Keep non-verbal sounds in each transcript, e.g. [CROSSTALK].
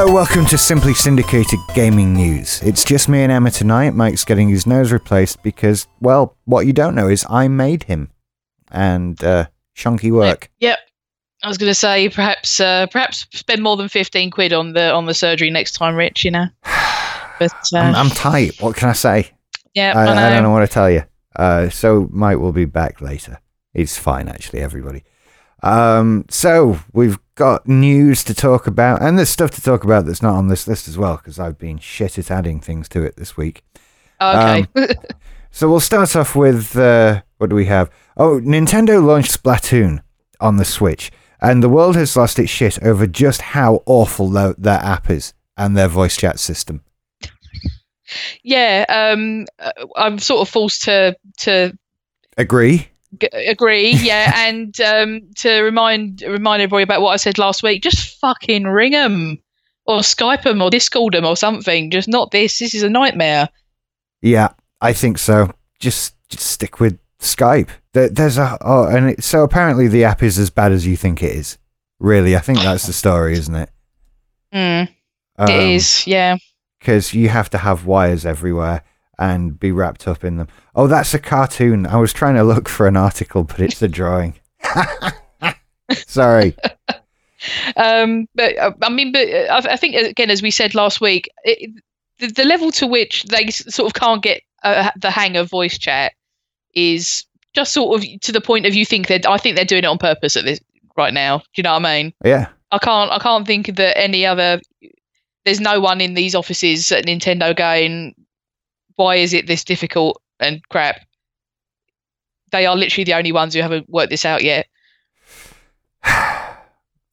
Hello, welcome to Simply Syndicated Gaming News. It's just me and Emma tonight. Mike's getting his nose replaced because, well, what you don't know is I made him. And, uh, chunky work. Yep. I was going to say perhaps uh, perhaps spend more than fifteen quid on the on the surgery next time, Rich. You know, [SIGHS] but uh, I'm, I'm tight. What can I say? yeah, I, I. I don't know what to tell you. Uh, so Mike will be back later. He's fine, actually, everybody. Um, so we've got news to talk about, and there's stuff to talk about that's not on this list as well, because I've been shit at adding things to it this week. Okay. So we'll start off with uh, what do we have? Oh, Nintendo launched Splatoon on the Switch, and the world has lost its shit over just how awful their, their app is and their voice chat system. yeah. Um, uh, I'm sort of forced to to Agree? G- agree. Yeah, [LAUGHS] and um, to remind remind everybody about what I said last week. Just fucking ring them or Skype them or Discord them or something. Just not this. This is a nightmare. Yeah, I think so. Just, just stick with Skype. There, there's a oh, and it, so apparently the app is as bad as you think it is. Really, I think that's the story, isn't it? Mm, Um, it is. Yeah. because you have to have wires everywhere and be wrapped up in them. Oh, that's a cartoon. I was trying to look for an article, but it's a drawing. [LAUGHS] Sorry. Um, but uh, I mean, but uh, I, I think again, as we said last week, it, the, the level to which they sort of can't get uh, the hang of voice chat is just sort of to the point of you think that I think they're doing it on purpose at this right now. Do you know what I mean? Yeah. I can't I can't think that any other. There's no one in these offices at Nintendo going, why is it this difficult and crap. They are literally the only ones who haven't worked this out yet. [SIGHS]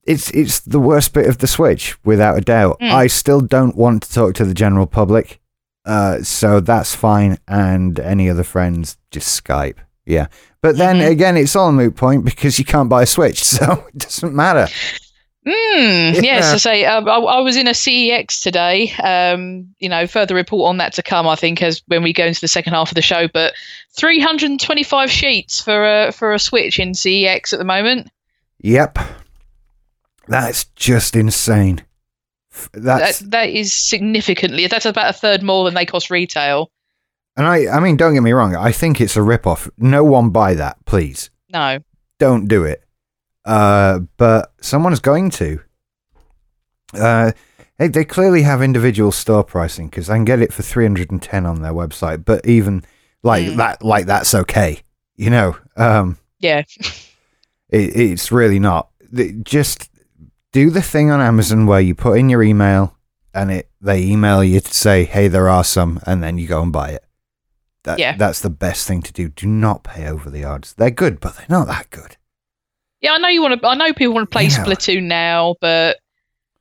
It's it's the worst bit of the Switch, without a doubt. Mm. I still don't want to talk to the general public, uh, so that's fine. And any other friends, just Skype. Yeah, but then Mhm. again, it's all a moot point because you can't buy a Switch, [LAUGHS] so it doesn't matter. Mm, yes, Yeah. I say um, I, I was in a CEX today. Um, you know, further report on that to come. I think as when we go into the second half of the show. But 325 sheets for a for a Switch in CEX at the moment. Yep, that's just insane. That's That that is significantly. That's about a third more than they cost retail. And I, I mean, don't get me wrong. I think it's a rip-off. No one buy that, please. No. Don't do it. Uh, but someone's going to. Uh, they, they clearly have individual store pricing because I can get it for three hundred and ten on their website. But even like Mm. that, like that's okay. You know, um, Yeah. [LAUGHS] it, it's really not. The- Just do the thing on Amazon where you put in your email and it they email you to say, "Hey, there are some," and then you go and buy it. That, Yeah. that's the best thing to do. Do not pay over the odds. They're good, but they're not that good. Yeah, I know you want to. I know people want to play Yeah. Splatoon now, but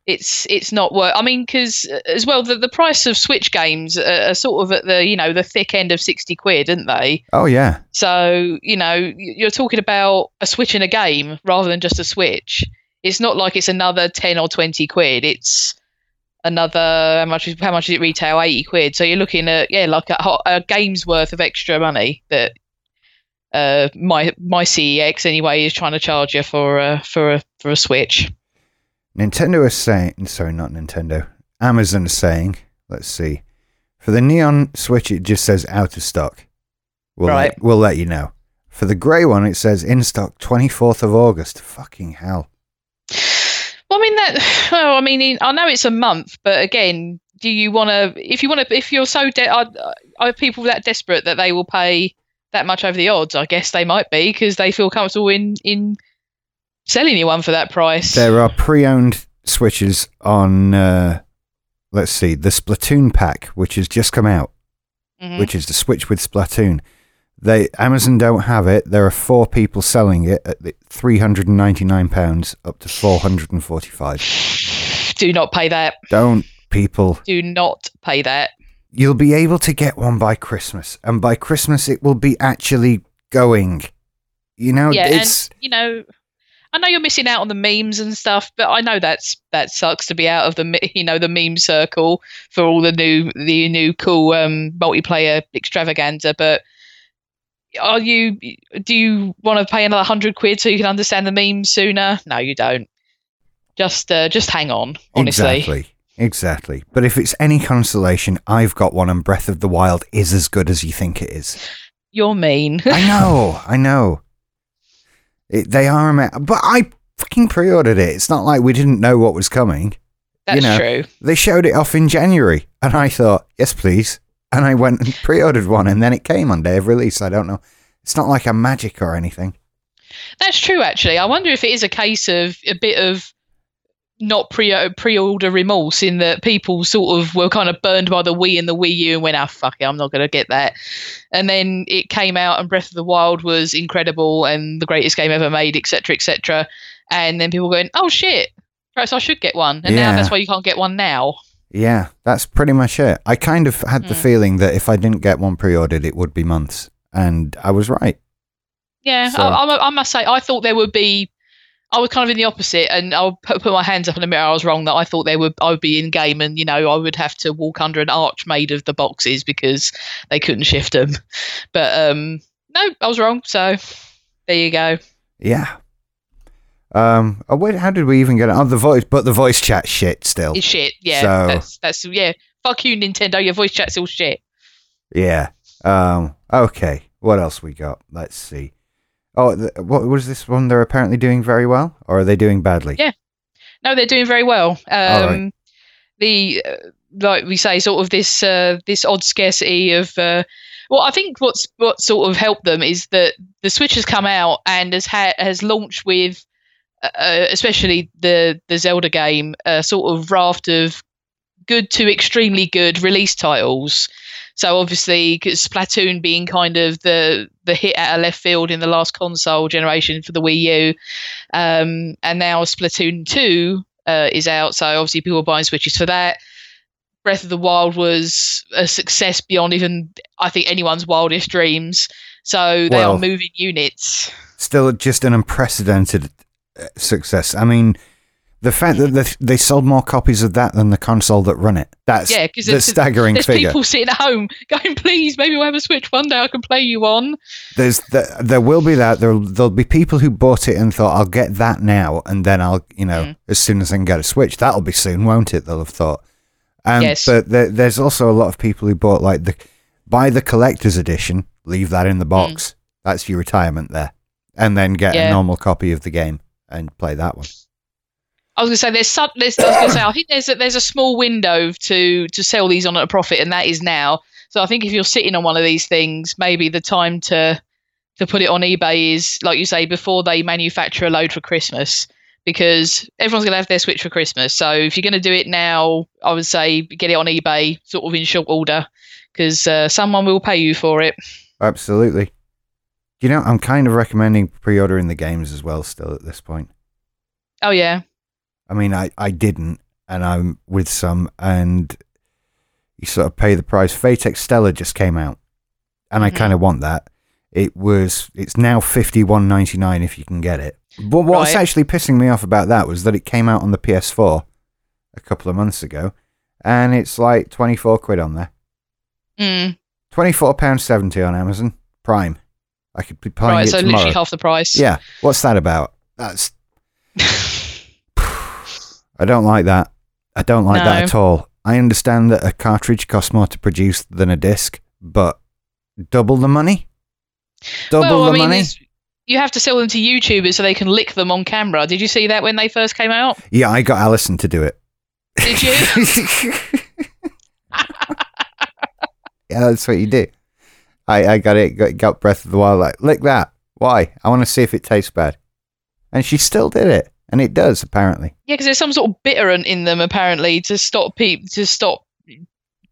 it's it's not worth. I mean, because uh, as well, the, the price of Switch games are, are sort of at the you know the thick end of sixty quid, aren't they? Oh yeah, So you know you're talking about a Switch in a game rather than just a Switch. It's not like it's another ten or twenty quid. It's another how much is how much is it retail? Eighty quid. So you're looking at yeah like a, a game's worth of extra money that uh my my CEX anyway is trying to charge you for a for a for a Switch. Nintendo is saying. Sorry, not Nintendo. Amazon is saying. Let's see. For the neon Switch, it just says out of stock. We'll Right. Let, we'll let you know. For the grey one, it says in stock 24th of August. Fucking hell. Well, I mean that. Well, I mean, I know it's a month, but again, do you want to? If you want to, if you're so de- are, are people that desperate that they will pay that much over the odds? I guess they might be because they feel comfortable in in selling you one for that price. There are pre-owned Switches on. Uh, let's see, the Splatoon pack, which has just come out, Mhm. which is the Switch with Splatoon. They Amazon don't have it. There are four people selling it at the three hundred and ninety nine pounds up to four hundred and forty five. Do not pay that. Don't people? Do not pay that. You'll be able to get one by Christmas, and by Christmas it will be actually going. You know, yeah, it's and you know, I know you're missing out on the memes and stuff, but I know that's that sucks to be out of the you know the meme circle for all the new the new cool um, multiplayer extravaganza. But are you do you want to pay another hundred quid so you can understand the memes sooner? No, you don't. Just uh, just hang on, honestly. exactly, Exactly. But if it's any consolation, I've got one, and Breath of the Wild is as good as you think it is. You're mean. [LAUGHS] I know, I know. It, they are, ama- but I fucking pre-ordered it. It's not like we didn't know what was coming. That's know, true. They showed it off in January, and I thought, yes, please. And I went and pre-ordered one, and then it came on day of release. I don't know. It's not like a magic or anything. That's true, actually. I wonder if it is a case of a bit of not pre pre-order remorse in that people sort of were kind of burned by the Wii and the Wii U and went, "Ah, fuck it, I'm not going to get that." And then it came out, and Breath of the Wild was incredible and the greatest game ever made, etc., etc. And then people going, "Oh shit, perhaps I should get one." And Yeah. now that's why you can't get one now. Yeah, that's pretty much it. I kind of had the Hmm. feeling that if I didn't get one pre-ordered, it would be months, and I was right. Yeah, So- I, I, I must say, I thought there would be. I was kind of in the opposite, and I'll put, put my hands up in the mirror. I was wrong that I thought they would I would be in game, and you know I would have to walk under an arch made of the boxes because they couldn't shift them. [LAUGHS] But um, no, I was wrong. So there you go. Yeah. Um. Oh, wait, how did we even get it? Oh, the voice, but the voice chat shit still. It's shit. Yeah, So- that's that's yeah. Fuck you, Nintendo. Your voice chat's all shit. Yeah. Um. Okay. What else we got? Let's see. Oh, th- what was this one? They're apparently doing very well, or are they doing badly? Yeah. No, they're doing very well. Um, right. The uh, like we say, sort of this uh, this odd scarcity of. Uh, well, I think what's what sort of helped them is that the Switch has come out and has ha- has launched with, uh, especially the the Zelda game, a sort of raft of good to extremely good release titles. So obviously, Splatoon being kind of the the hit out of left field in the last console generation for the Wii U, um, and now Splatoon two uh, is out. So obviously, people are buying Switches for that. Breath of the Wild was a success beyond even I think anyone's wildest dreams. So they Well- are moving units. Still, just an unprecedented uh, success. I mean, the fact that they, they sold more copies of that than the console that run it. That's Yeah, because the staggering there's figure. people sitting at home going, "Please, maybe we'll have a Switch one day. I can play you on." There's the, there will be that there there'll be people who bought it and thought I'll get that now and then I'll you know Mm. as soon as I can get a Switch that'll be soon won't it they'll have thought um, Yes. but there, there's also a lot of people who bought like the buy the collector's edition leave that in the box that's your retirement there and then get a Mm. Normal copy of the game and play that one I was going to say there's some. There's, I was going to say I think there's a, there's a small window to to sell these on at a profit, and that is now. So I think if you're sitting on one of these things, maybe the time to to put it on eBay is like you say before they manufacture a load for Christmas, because everyone's going to have their Switch for Christmas. So if you're going to do it now, I would say get it on eBay sort of in short order, because uh, someone will pay you for it. absolutely you know I'm kind of recommending pre-ordering the games as well still at this point Oh yeah, I mean, I, I didn't, and I'm with some, and you sort of pay the price. Fate Stella just came out, and I Mhm. kind of want that. It was, it's now fifty one ninety nine if you can get it. But what's Right. actually pissing me off about that was that it came out on the PS4 a couple of months ago, and it's like twenty four quid on there, mm, twenty four pounds seventy on Amazon Prime. I could be playing right. it So tomorrow. literally half the price. yeah, what's that about? That's [LAUGHS] I don't like that. I don't like that at all. I understand that a cartridge costs more to produce than a disc, but double the money? Double well, the I mean, money? you have to sell them to YouTubers so they can lick them on camera. Did you see that when they first came out? Yeah, I got Alison to do it. Did you? [LAUGHS] yeah, that's what you do. I, I got it, got, got Breath of the Wild, like, lick that. Why? I want to see if it tastes bad. And she still did it. And it does, apparently. yeah, because there's some sort of bitterant in them apparently to stop people to stop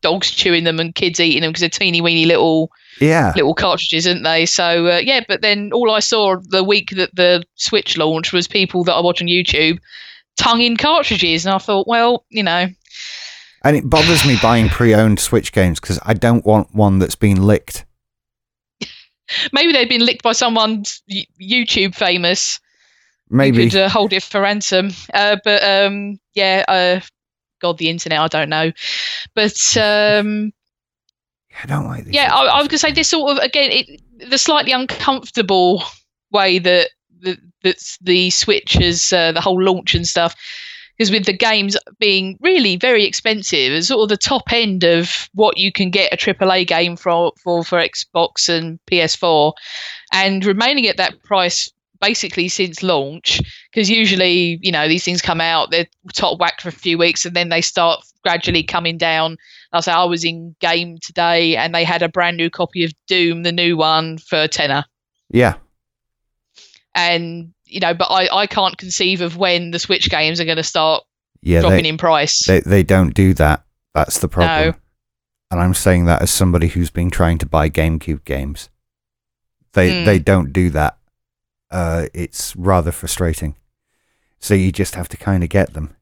dogs chewing them and kids eating them because they're teeny weeny little Yeah. little cartridges, aren't they? So uh, yeah, but then all I saw the week that the Switch launched was people that I watch on YouTube tonguing cartridges, and I thought, well, you know, And it bothers me buying pre owned Switch games because I don't want one that's been licked. [LAUGHS] maybe they've been licked by someone YouTube famous. Maybe. could uh, hold it for ransom. Uh, but um, yeah, uh, God, the internet, I don't know. But um, I don't like these. yeah, I, I was gonna say this sort of again, it, the slightly uncomfortable way that the that the Switch has uh, the whole launch and stuff. because with the games being really very expensive, it's sort of the top end of what you can get a AAA game for for for Xbox and PS4, and remaining at that price basically since launch because usually you know these things come out they're top whack for a few weeks and then they start gradually coming down i say i was in game today and they had a brand new copy of doom the new one for tenner Yeah. and you know but i i can't conceive of when the switch games are going to start Yeah. dropping They, in price they, they don't do that. That's the problem. No. And I'm saying that as somebody who's been trying to buy GameCube games. They Mm. they don't do that. Uh, it's rather frustrating. So you just have to kind of get them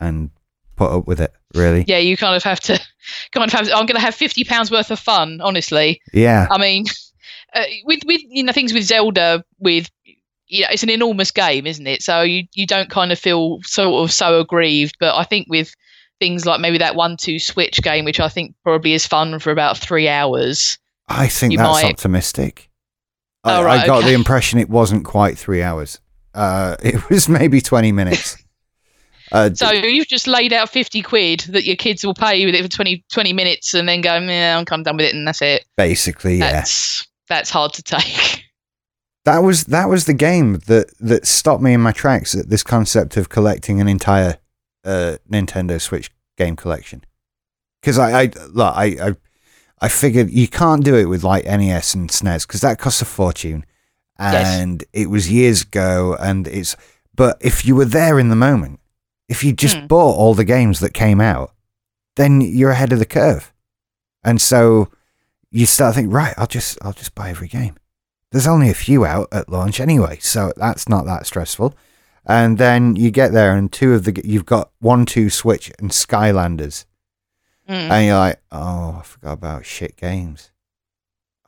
and put up with it, really. yeah you kind of have to [LAUGHS] kind of have i'm going to have 50 pounds worth of fun honestly Yeah. I mean, [LAUGHS] uh, with with you know things with Zelda, with you know, it's an enormous game, isn't it? So you you don't kind of feel sort of so aggrieved. But I think with things like maybe that one two Switch game, which I think probably is fun for about three hours. I think that's might- optimistic. I, Oh, right, I got the impression it wasn't quite three hours. Uh, [LAUGHS] it was maybe 20 minutes. [LAUGHS] Uh, So you've just laid out 50 quid that your kids will pay you with it for 20, 20 minutes and then go, yeah, I'm kind of done with it and that's it. basically, yeah. That's that's hard to take. [LAUGHS] that was that was the game that that stopped me in my tracks at this concept of collecting an entire uh, Nintendo Switch game collection. Because I, I look, I, I I figured you can't do it with like NES and SNES because that costs a fortune, Yes. and it was years ago, and it's. But if you were there in the moment, if you just Hmm. bought all the games that came out, then you're ahead of the curve, and so you start thinking, right, I'll just I'll just buy every game. There's only a few out at launch anyway, so that's not that stressful. And then you get there, and two of the you've got one, two Switch and Skylanders, Mm, and you're like, oh, I forgot about shit games.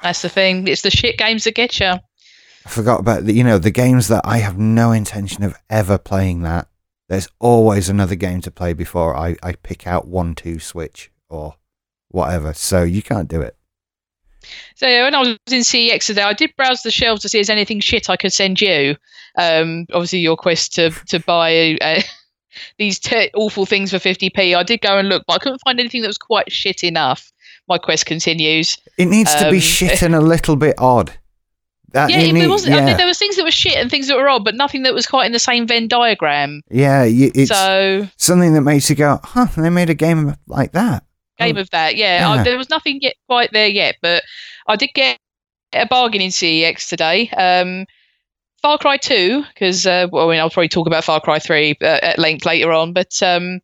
that's the thing. It's the shit games that get you. I forgot about the you know the games that I have no intention of ever playing. That there's always another game to play before I I pick out one, two Switch or whatever. So you can't do it. So yeah, when I was in CEX today, I did browse the shelves to see if there's anything shit I could send you. Um, obviously, your quest to to buy uh, [LAUGHS] these te- awful things for 50p. I did go and look, but I couldn't find anything that was quite shit enough. My quest continues. It needs to be Um, [LAUGHS] shit and a little bit odd. That Yeah, need- wasn't. I yeah. mean, there was things that were shit and things that were odd, but nothing that was quite in the same Venn diagram. Yeah, you, it's so something that makes you go, huh, they made a game like that. game Oh, of that. Yeah, I, there was nothing yet quite there yet, but I did get a bargain in CEX today. Um, Far Cry Two, because uh, well, I mean, I'll probably talk about Far Cry Three uh, at length later on, but um,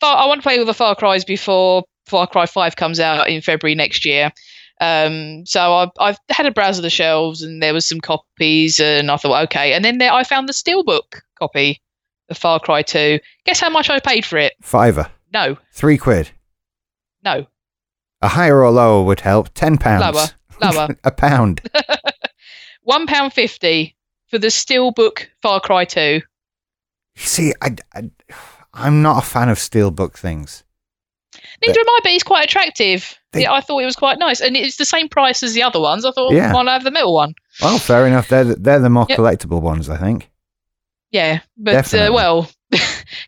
Far, I want to play all the Far Cries before Far Cry Five comes out in February next year. Um, so I, I've had a browse of the shelves, and there was some copies, and I thought, okay, and then there I found the steelbook copy of Far Cry Two. Guess how much I paid for it? Fiver. No, Three quid. no, A higher or lower would help. Ten pounds. Lower. lower. [LAUGHS] a pound. [LAUGHS] one pound fifty for the steelbook Far Cry Two. See, I, I, I'm not a fan of steelbook things. Neither am I, but it's quite attractive. They- yeah, I thought it was quite nice, and it's the same price as the other ones. I thought, Yeah. why not have the middle one? Well, fair enough. They're the, they're the more Yep. collectible ones, I think. Yeah, but uh, well, [LAUGHS]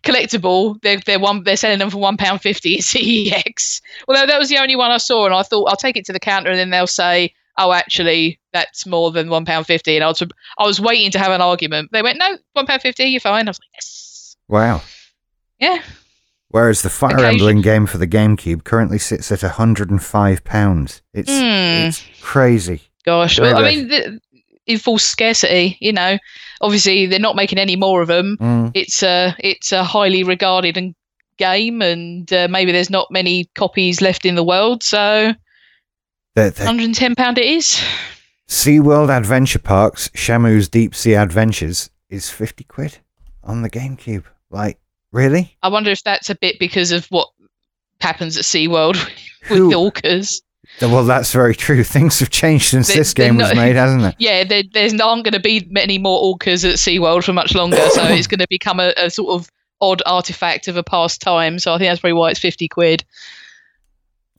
collectible. They're they're one. They're selling them for one pound fifty at [LAUGHS] CEX. Although that was the only one I saw, and I thought I'll take it to the counter, and then they'll say, "Oh, actually, that's more than one pound fifty. And I was I was waiting to have an argument. They went, "No, one pound fifty. You're fine." I was like, "Yes, Wow. yeah." Whereas the Fire Occasion- Emblem game for the GameCube currently sits at 105 pounds. It's Hmm. it's crazy. Gosh, well, I mean, the, in full scarcity, you know, obviously they're not making any more of them. Mm. It's a it's a highly regarded and game, and uh, maybe there's not many copies left in the world, so The, the 110 pound it is. SeaWorld Adventure Parks, Shamu's Deep Sea Adventures is 50 quid on the GameCube. Like, really? I wonder if that's a bit because of what happens at SeaWorld [LAUGHS] with Who- the orcas. Well, that's very true. [LAUGHS] Things have changed since They- this they're game was made, hasn't it? [LAUGHS] Yeah, there, there's not going to be many more orcas at SeaWorld for much longer, so it's going to become a, a sort of odd artifact of a past time. So I think that's probably why it's 50 quid.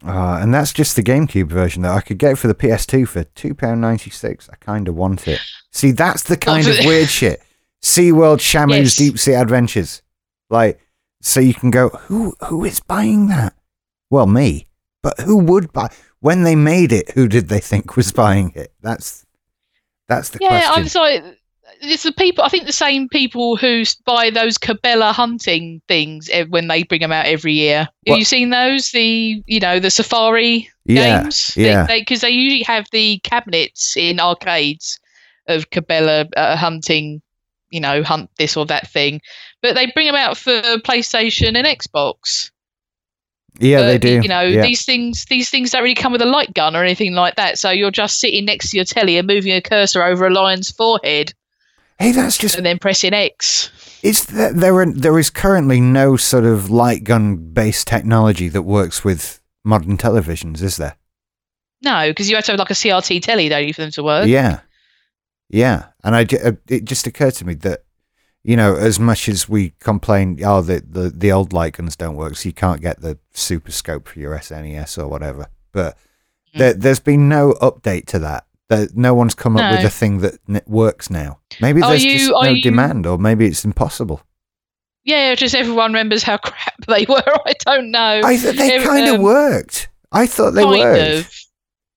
Uh, and that's just the GameCube version, though. I could get for the PS2 for £2.96. I kind of want it. See, that's the kind of [LAUGHS] weird shit. SeaWorld Shamu's Yes. Deep Sea Adventures. Like, so you can go, who who is buying that? Well, me. But who would buy? When they made it, who did they think was buying it? That's that's the yeah, question. Yeah, I'm sorry. It's the people. I think the same people who buy those Cabela hunting things when they bring them out every year. What- Have you seen those? The you know the safari yeah, games. yeah. Because they, usually have the cabinets in arcades of Cabela uh, hunting. You know, hunt this or that thing, but they bring them out for PlayStation and Xbox. yeah, they do. You know, yeah. these things these things don't really come with a light gun or anything like that. So you're just sitting next to your telly and moving a cursor over a lion's forehead hey, that's just and then pressing X. Is there there are, there is currently no sort of light gun based technology that works with modern televisions, is there? No, because you have to have like a CRT telly, don't you, for them to work? Yeah, yeah. And I uh, it just occurred to me that you know as much as we complain, oh the the, the old light guns don't work, so you can't get the Super Scope for your SNES or whatever. But Hmm. there, there's been no update to that. That no one's come up with a thing that works now. Maybe there's you- just no you- demand, or maybe it's impossible. Yeah, just everyone remembers how [LAUGHS] crap they were. [LAUGHS] I don't know. I th- they kind of um, worked. I thought they kind worked. of.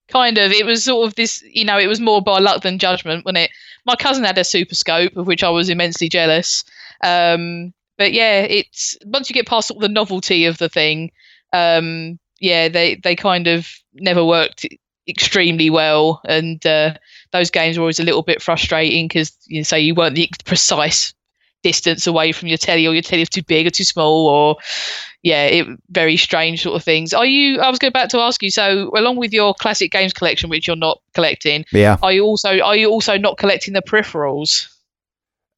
Kind of. It was sort of this, you know, it was more by luck than judgment, wasn't it? My cousin had a super scope, of which I was immensely jealous. Um, but yeah, it's once you get past sort of the novelty of the thing, um, yeah, they they kind of never worked extremely well, and uh, those games were always a little bit frustrating because you say you weren't the precise distance away from your telly, or your telly was too big or too small, or yeah, it very strange sort of things. Are you? I was going back to ask you. So, along with your classic games collection, which you're not collecting, Yeah. are you also are you also not collecting the peripherals?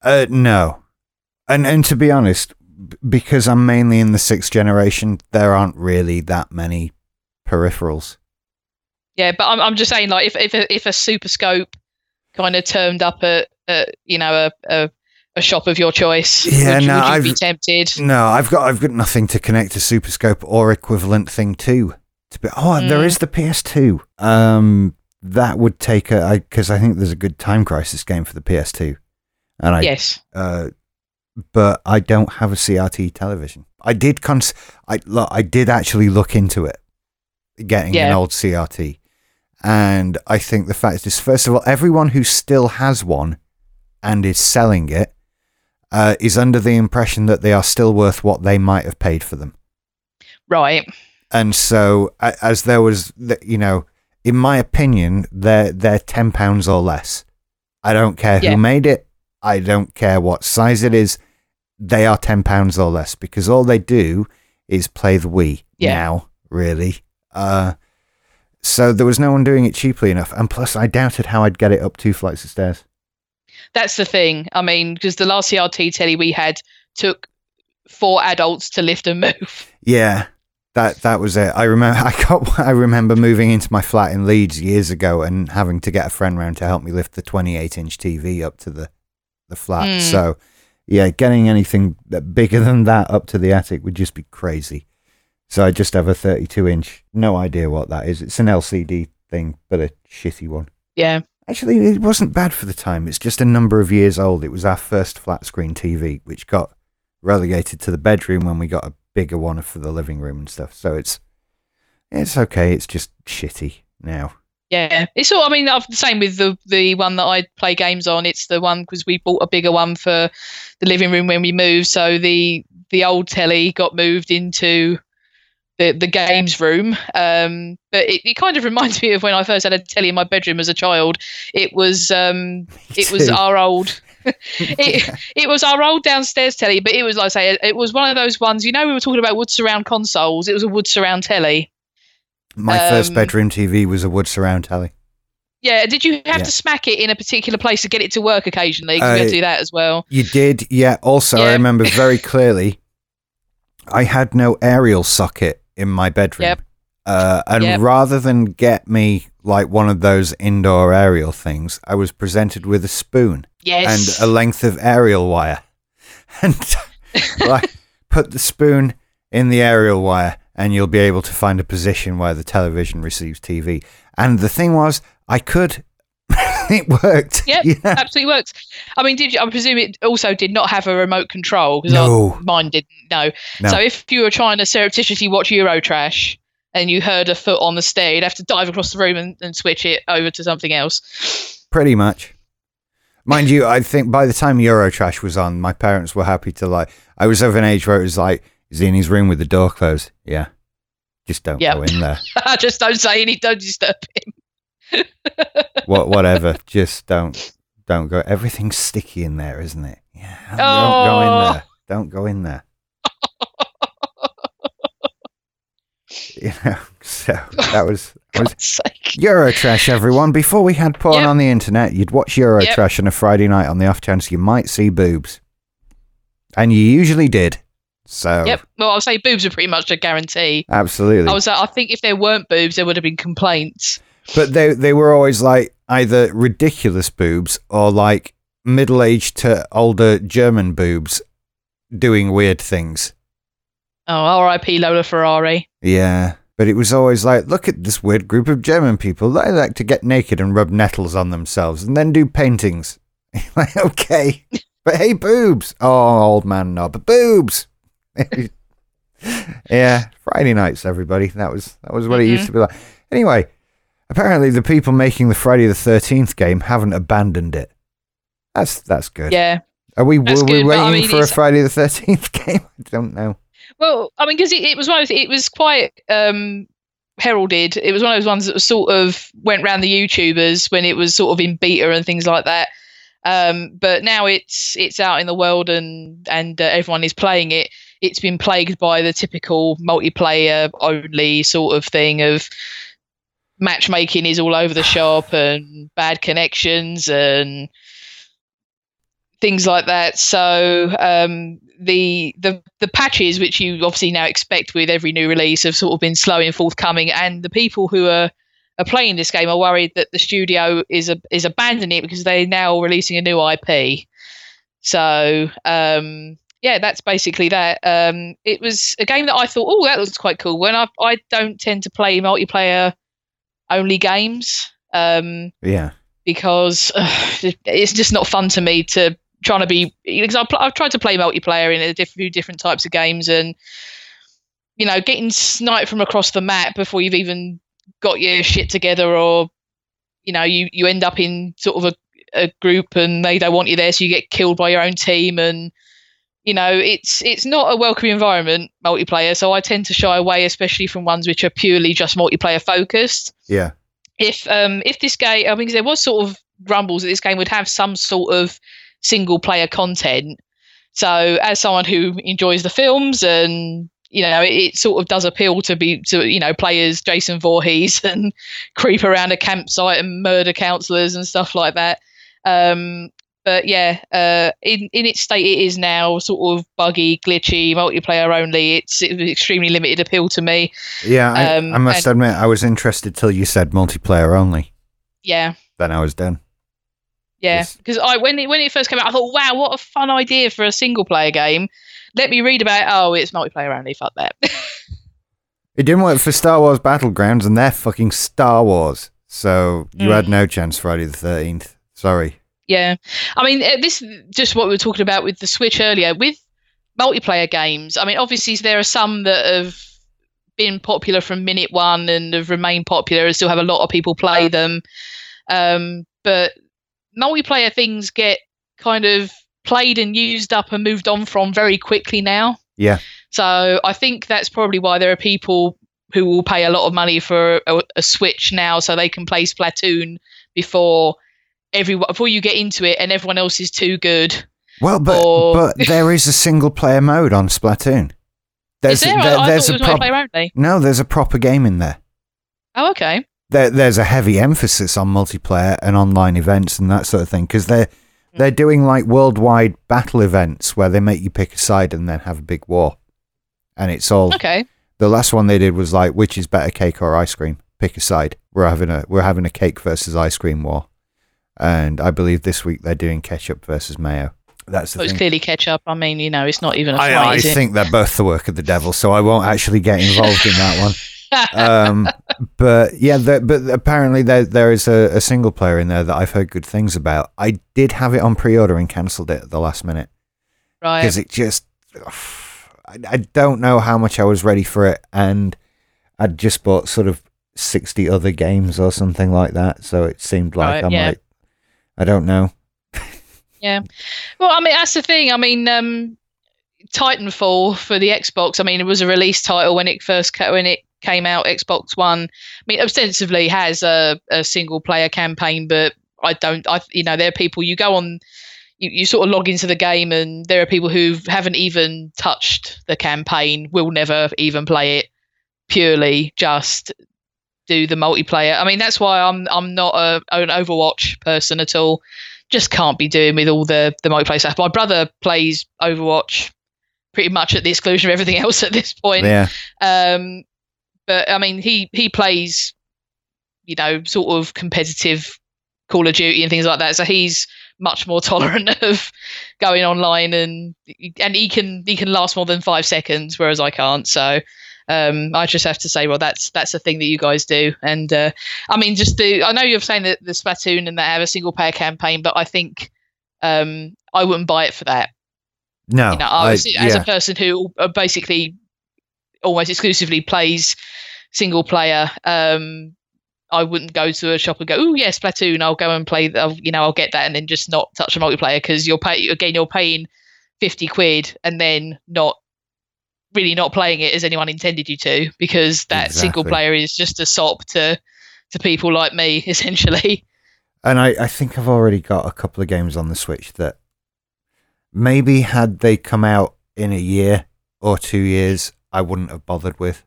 Uh, no. And and to be honest, because I'm mainly in the sixth generation, there aren't really that many peripherals. Yeah, but I'm I'm just saying, like, if if a, if a Super Scope kind of turned up at, at you know a, a a shop of your choice, Yeah, would, no, would you I've- be tempted? No, I've got I've got nothing to connect a Super Scope or equivalent thing to. To be oh, there Mm. is the PS2. Um, that would take a because I, think there's a good Time Crisis game for the PS2, and I yes. uh, but I don't have a CRT television. I did cons. I look. I did actually look into it, getting an old CRT, and I think the fact is, first of all, everyone who still has one and is selling it uh, is under the impression that they are still worth what they might have paid for them, Right. and so as there was, you know, in my opinion, they're they're ten pounds or less. I don't care Yeah. who made it. I don't care what size it is. They are ten pounds or less because all they do is play the Wii Yeah. now. Really. Uh, so there was no one doing it cheaply enough, and plus, I doubted how I'd get it up two flights of stairs. That's the thing. I mean, because the last CRT telly we had took four adults to lift and move. Yeah, that that was it. I remember [LAUGHS] I got I remember moving into my flat in Leeds years ago and having to get a friend round to help me lift the 28 inch TV up to the the flat. Mm. So yeah, getting anything bigger than that up to the attic would just be crazy. So I just have a 32 inch. No idea what that is. It's an LCD thing, but a shitty one. Yeah. Actually, it wasn't bad for the time. It's just a number of years old. It was our first flat screen TV, which got relegated to the bedroom when we got a bigger one for the living room and stuff. So it's it's okay. It's just shitty now. Yeah, it's all. I mean, I've the same with the the one that I play games on. It's the one because we bought a bigger one for the living room when we moved. So the the old telly got moved into the the games room. Um, but it, it kind of reminds [LAUGHS] me of when I first had a telly in my bedroom as a child. It was um, it was our old. [LAUGHS] [LAUGHS] it, it was our old downstairs telly, but it was like I say, it was one of those ones. You know, we were talking about wood surround consoles. It was a wood surround telly. My first Um, bedroom TV was a wood surround telly. Yeah, did you have Yeah. to smack it in a particular place to get it to work occasionally? 'Cause we had Uh, to do that as well. You did, yeah. Also, I remember very clearly. I had no aerial socket in my bedroom. Yep. Uh, and Yep. rather than get me like one of those indoor aerial things, I was presented with a spoon. Yes. and a length of aerial wire. [LAUGHS] And [LAUGHS] like, put the spoon in the aerial wire, and you'll be able to find a position where the television receives TV. And the thing was, I could. [LAUGHS] it worked. Yep, [LAUGHS] Yeah. absolutely works. I mean, did you, I presume it also did not have a remote control because No. mine didn't. No. No. So if you were trying to surreptitiously watch Eurotrash and you heard a foot on the stair, you'd have to dive across the room and, and switch it over to something else. Pretty much. Mind you, I think by the time Eurotrash was on, my parents were happy to like. I was of an age where it was like, is he in his room with the door closed? Yeah. Just don't Yeah. go in there. [LAUGHS] Just don't say any, don't disturb him. What, whatever. Just don't, don't go. Everything's sticky in there, isn't it? Yeah. Don't go Oh. in there. Don't go in there. [LAUGHS] you know. So that was was. Eurotrash, everyone. Before we had porn Yep. on the internet, you'd watch Eurotrash on a Friday night on the off chance you might see boobs. And you usually did. So, Yep. Well, I'll say boobs are pretty much a guarantee. absolutely. I was. I think if there weren't boobs, there would have been complaints. But they, they were always like either ridiculous boobs or like middle aged to older German boobs doing weird things. Oh, R.I.P. Lola Ferrari. Yeah. But it was always like, look at this weird group of German people. They like to get naked and rub nettles on themselves and then do paintings. [LAUGHS] like, okay. [LAUGHS] But hey, boobs. Oh, old man knob. Boobs. [LAUGHS] yeah. Friday nights, everybody. That was that was what it used mm-hmm. to be like. Anyway, apparently the people making the Friday the thirteenth game haven't abandoned it. That's that's good. Yeah. Are we That's were we good, I waiting mean, for a Friday the thirteenth [LAUGHS] game? I don't know. Well, I mean, because it, it was one of it was quite um, heralded. It was one of those ones that was sort of went round the YouTubers when it was sort of in beta and things like that. Um, but now it's it's out in the world and and uh, everyone is playing it. It's been plagued by the typical multiplayer only sort of thing of matchmaking is all over the shop and bad connections and things like that. So um, the the the patches, which you obviously now expect with every new release, have sort of been slow in forthcoming, and the people who are are playing this game are worried that the studio is a, is abandoning it because they're now releasing a new IP. So um, yeah, that's basically that. Um, it was a game that I thought, oh, that looks quite cool. When I I don't tend to play multiplayer only games. Um, Yeah. because ugh, [SIGHS] it's just not fun to me to trying to be because I've, I've tried to play multiplayer in a diff- few different types of games and you know getting sniped from across the map before you've even got your shit together or you know you you end up in sort of a, a group and they don't want you there so you get killed by your own team and you know it's it's not a welcoming environment multiplayer so i tend to shy away especially from ones which are purely just multiplayer focused Yeah. if um if this game I mean, there was sort of rumbles that this game would have some sort of single player content. So as someone who enjoys the films and you know it, it sort of does appeal to be to you know players Jason Voorhees [LAUGHS] and creep around a campsite and murder counselors and stuff like that. Um but yeah, uh, in in its state, it is now sort of buggy, glitchy, multiplayer only. It's it extremely limited appeal to me. Yeah, I, Um, I must and- admit, I was interested till you said multiplayer only. Yeah, Then I was done. Yeah, because I when it when it first came out, I thought, wow, what a fun idea for a single player game. Let me read about. It. Oh, it's multiplayer only. Fuck that. [LAUGHS] It didn't work for Star Wars Battlegrounds, and they're fucking Star Wars. So you Mm. had no chance Friday the 13th. Sorry. Yeah, I mean, uh, this is just what we were talking about with the Switch earlier with multiplayer games. I mean, obviously there are some that have been popular from minute one and have remained popular and still have a lot of people play them. Um, but multiplayer things get kind of played and used up and moved on from very quickly now. Yeah. So I think that's probably why there are people who will pay a lot of money for a, a Switch now, so they can play Splatoon before everyone before you get into it and everyone else is too good. Well, but Or- but [LAUGHS] there is a single player mode on Splatoon. There's is there? there- there's a it was prop- no, there's a proper game in there. Oh, okay. There, there's a heavy emphasis on multiplayer and online events and that sort of thing because they're hmm. they're doing like worldwide battle events where they make you pick a side and then have a big war, and it's all Okay. the last one they did was like which is better cake or ice cream pick a side we're having a we're having a cake versus ice cream war and i believe this week they're doing ketchup versus mayo that's the Well, it's clearly ketchup. I mean, you know, it's not even a fight, i, I is it? think they're both the work of the devil so i won't actually get involved in that one [LAUGHS] um But yeah, the, but apparently there there is a, a single player in there that I've heard good things about. I did have it on pre-order and cancelled it at the last minute Right. because it just I, I don't know how much I was ready for it, and I'd just bought sort of sixty other games or something like that, so it seemed like Right, I yeah. might. I don't know. Yeah. Well, I mean, that's the thing. I mean, um, Titanfall for the Xbox. I mean, it was a release title when it first when it came out. Xbox One. I mean, ostensibly has a, a single player campaign, but I don't. I you know, there are people you go on. You, you sort of log into the game, and there are people who haven't even touched the campaign, will never even play it, purely just do the multiplayer. I mean, that's why I'm I'm not a, an Overwatch person at all just can't be doing with all the the multiplayer stuff. My brother plays Overwatch pretty much at the exclusion of everything [LAUGHS] else at this point. Yeah, Um, but I mean, he he plays, you know, sort of competitive Call of Duty and things like that. So he's much more [LAUGHS] tolerant of going online and and he can he can last more than five seconds, whereas I can't. So. Um, I just have to say, well, that's that's a thing that you guys do, and uh, I mean, just the I know you're saying that the Splatoon and they have a single player campaign, but I think um, I wouldn't buy it for that. no, You know, I I- as yeah. a person who uh, basically almost exclusively plays single player, um, I wouldn't go to a shop and go, "Oh yes, Splatoon, I'll go and play. I'll, you know, I'll get that, and then just not touch a multiplayer because you're pay again, you're paying fifty quid and then not really not playing it as anyone intended you to because that single player is just a sop to to people like me [LAUGHS] essentially. And I, I think I've already got a couple of games on the Switch that maybe had they come out in a year or two years, I wouldn't have bothered with.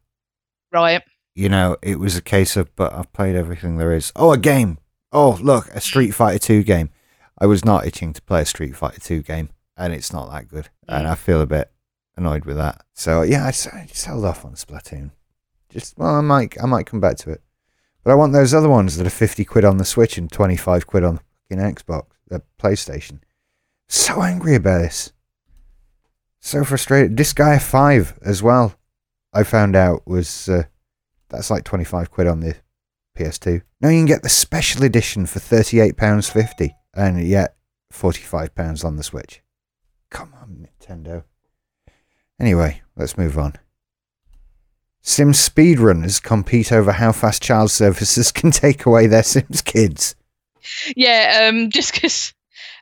Right. You know, it was a case of, but I've played everything there is. Oh, a game. Oh, look, a Street Fighter 2 game. I was not itching to play a Street Fighter 2 game, and it's not that good. And mm. I feel a bit annoyed with that. So, yeah, I, just held off on Splatoon. Just, well, I might, I might come back to it. But I want those other ones that are 50 quid on the Switch and 25 quid on the fucking Xbox, the PlayStation. So angry about this. So frustrated. Disgaea 5 as well, I found out was, uh, that's like 25 quid on the PS2. Now you can get the special edition for £38.50 and yet £45 on the Switch. Come on, Nintendo. Anyway, let's move on. Sims speedrunners compete over how fast child services [LAUGHS] can take away their Sims kids. Yeah, um, just because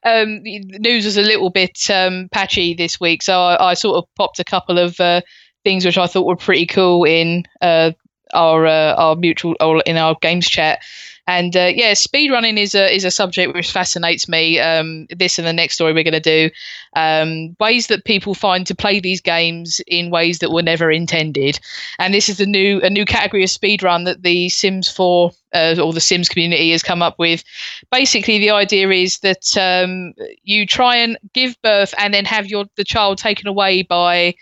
um, the news was a little bit um, patchy this week, so I, I sort of popped a couple of uh, things which I thought were pretty cool in uh, our uh, our mutual or in our games chat. And uh, yeah, speedrunning is a is a subject which fascinates me. Um, this and the next story we're going to do um, ways that people find to play these games in ways that were never intended. And this is the new a new category of speedrun that the Sims 4 uh, or the Sims community has come up with basically the idea is that um, you try and give birth and then have your the child taken away by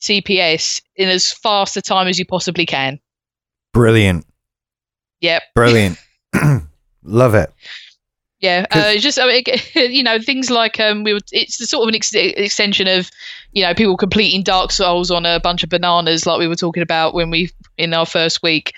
CPS in as fast a time as you possibly can. Brilliant. Yep. Brilliant. [LAUGHS] [CLEARS THROAT] Love it. Yeah, uh, just I mean, [LAUGHS] you know things like um, we were, it's the sort of an ex- extension of you know people completing Dark Souls on a bunch of bananas, like we were talking about when we in our first week.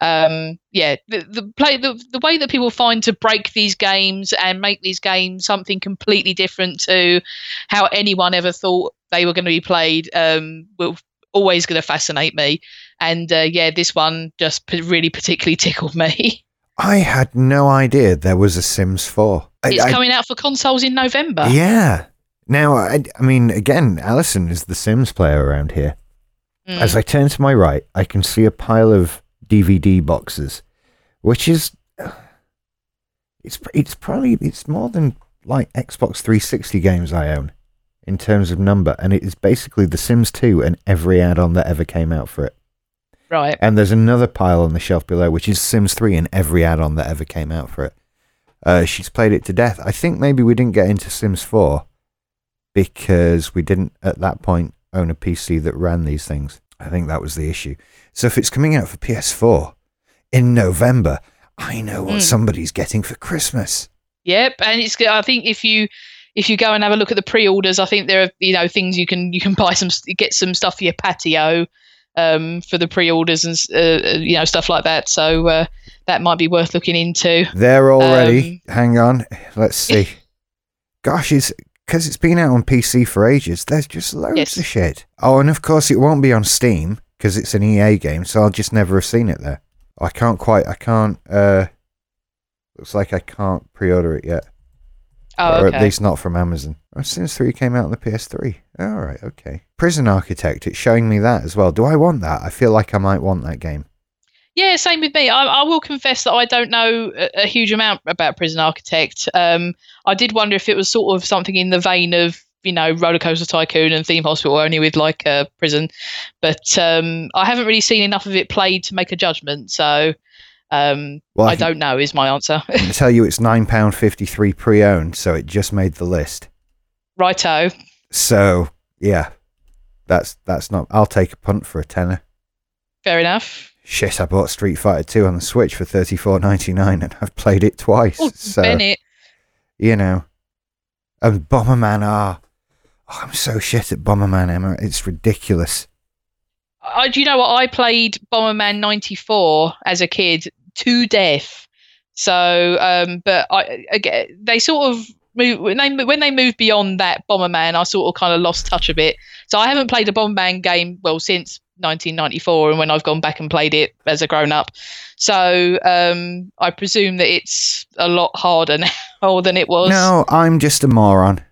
Um, yeah, the, the play the the way that people find to break these games and make these games something completely different to how anyone ever thought they were going to be played um, will always going to fascinate me. And uh, yeah, this one just p- really particularly [LAUGHS] tickled me. I had no idea there was a Sims 4. It's I- coming out for consoles in November. Yeah. Now, I, I mean, again, Alison is the Sims player around here. Mm. As I turn to my right, I can see a pile of DVD boxes, which is [SIGHS] it's it's probably it's more than like Xbox 360 games I own in terms of number, and it is basically The Sims 2 and every add-on that ever came out for it. Right. And there's another pile on the shelf below, which is Sims 3 and every add-on that ever came out for it. Uh, she's played it to death. I think maybe we didn't get into Sims 4 because we didn't at that point own a PC that ran these things. I think that was the issue. So if it's coming out for PS4 in November, I know what Mm. somebody's getting for Christmas. Yep. And it's. I think if you if you go and have a look at the pre-orders, I think there are you know things you can you can buy some get some stuff for your patio. Um, for the pre-orders and uh, uh, you know stuff like that. So uh, that might be worth looking into. They're already. Hang on. Let's [LAUGHS] see. Gosh, it's because it's been out on PC for ages. There's just loads Yes. of shit. Oh, and of course it won't be on Steam because it's an EA game, so I'll just never have seen it there. I can't quite. I can't. uh Looks like I can't pre-order it yet, Oh, or at least not from Amazon. Oh, Sims 3 came out on the PS3. All right, okay. Prison Architect. It's showing me that as well. Do I want that? I feel like I might want that game. Yeah, same with me. I, I will confess that I don't know a, a huge amount about Prison Architect. Um, I did wonder if it was sort of something in the vein of you know Roller Coaster Tycoon and Theme Hospital, only with like a prison. But um, I haven't really seen enough of it played to make a judgment. So um, Well, I don't know is my answer. [LAUGHS] I can tell you it's £9.53 pre-owned, so it just made the list. Righto. So yeah, that's that's not. I'll take a punt for a tenner. Fair enough. Shit, I bought Street Fighter Two on the Switch for thirty four ninety nine, and I've played it twice. Oh, so Bennett. you know, and Bomberman. Ah, oh, I'm so shit at Bomberman, Emma. It's ridiculous. I, do you know what? I played Bomberman 94 as a kid to death. So, um, but I again, they sort of move when they when they moved beyond that Bomberman, I sort of kind of lost touch a bit. So I haven't played a Bomberman game well since 1994, and when I've gone back and played it as a grown up. So um, I presume that it's a lot harder [LAUGHS] now than it was. No, I'm just a moron.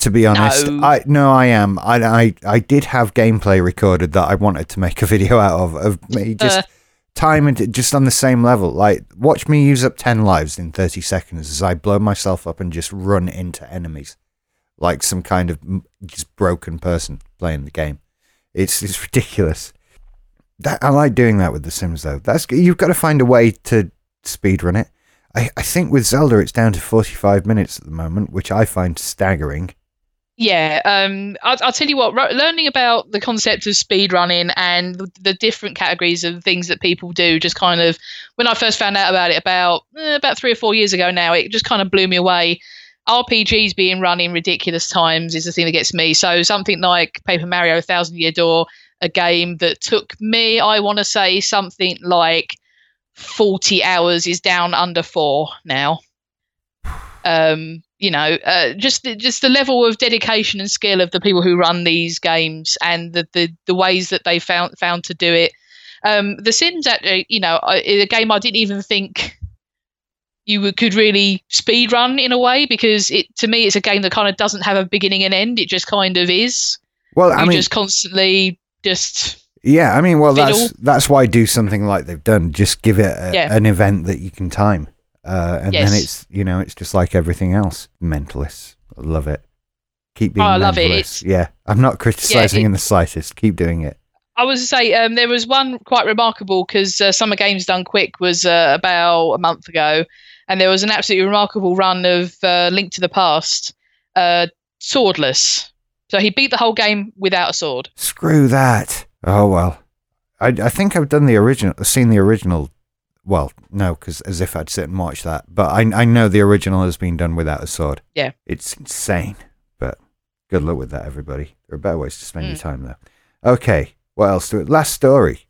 To be honest, No. I no, I am. I, I I did have gameplay recorded that I wanted to make a [LAUGHS] video out of of me just Uh. Time and just on the same level. Like, watch me use up ten lives in thirty seconds as I blow myself up and just run into enemies, like some kind of just broken person playing the game. It's it's ridiculous. That I like doing that with The Sims though. That's you've got to find a way to speedrun it. I, I think with Zelda it's down to forty five minutes at the moment, which I find staggering. Yeah, um, I'll, I'll tell you what. Learning about the concept of speed running and the, the different categories of things that people do, just kind of when I first found out about it about eh, about three or four years ago now, it just kind of blew me away. RPGs being run in ridiculous times is the thing that gets me. So something like Paper Mario: Thousand Year Door, a game that took me, I want to say something like forty hours, is down under four now um, you know, uh, just the- just the level of dedication and skill of the people who run these games and the the, the ways that they found found to do it. Um, the Sims, actually, you know, is a game I didn't even think you could really speed run in a way because it to me it's a game that kind of doesn't have a beginning and end. It just kind of is. Well, I you mean, just constantly just yeah, I mean, well, that's fiddle. that's why do something like they've done. Just give it a, Yeah. an event that you can time, uh, and Yes. then it's you know it's just like everything else. Mentalists, I love it. Keep being Oh, I love it. Yeah, I'm not criticizing it- in the slightest. Keep doing it. I was to say um, there was one quite remarkable because uh, Summer Games Done Quick was uh, about a month ago, and there was an absolutely remarkable run of uh, Link to the Past, uh, swordless. So he beat the whole game without a sword. Screw that. Oh well, I I think I've done the original, seen the original. Well, no, because as if I'd sit and watch that. But I I know the original has been done without a sword. Yeah. it's insane. But good luck with that, everybody. There are better ways to spend your Mm. time though. Okay, what else? Do it? Last story.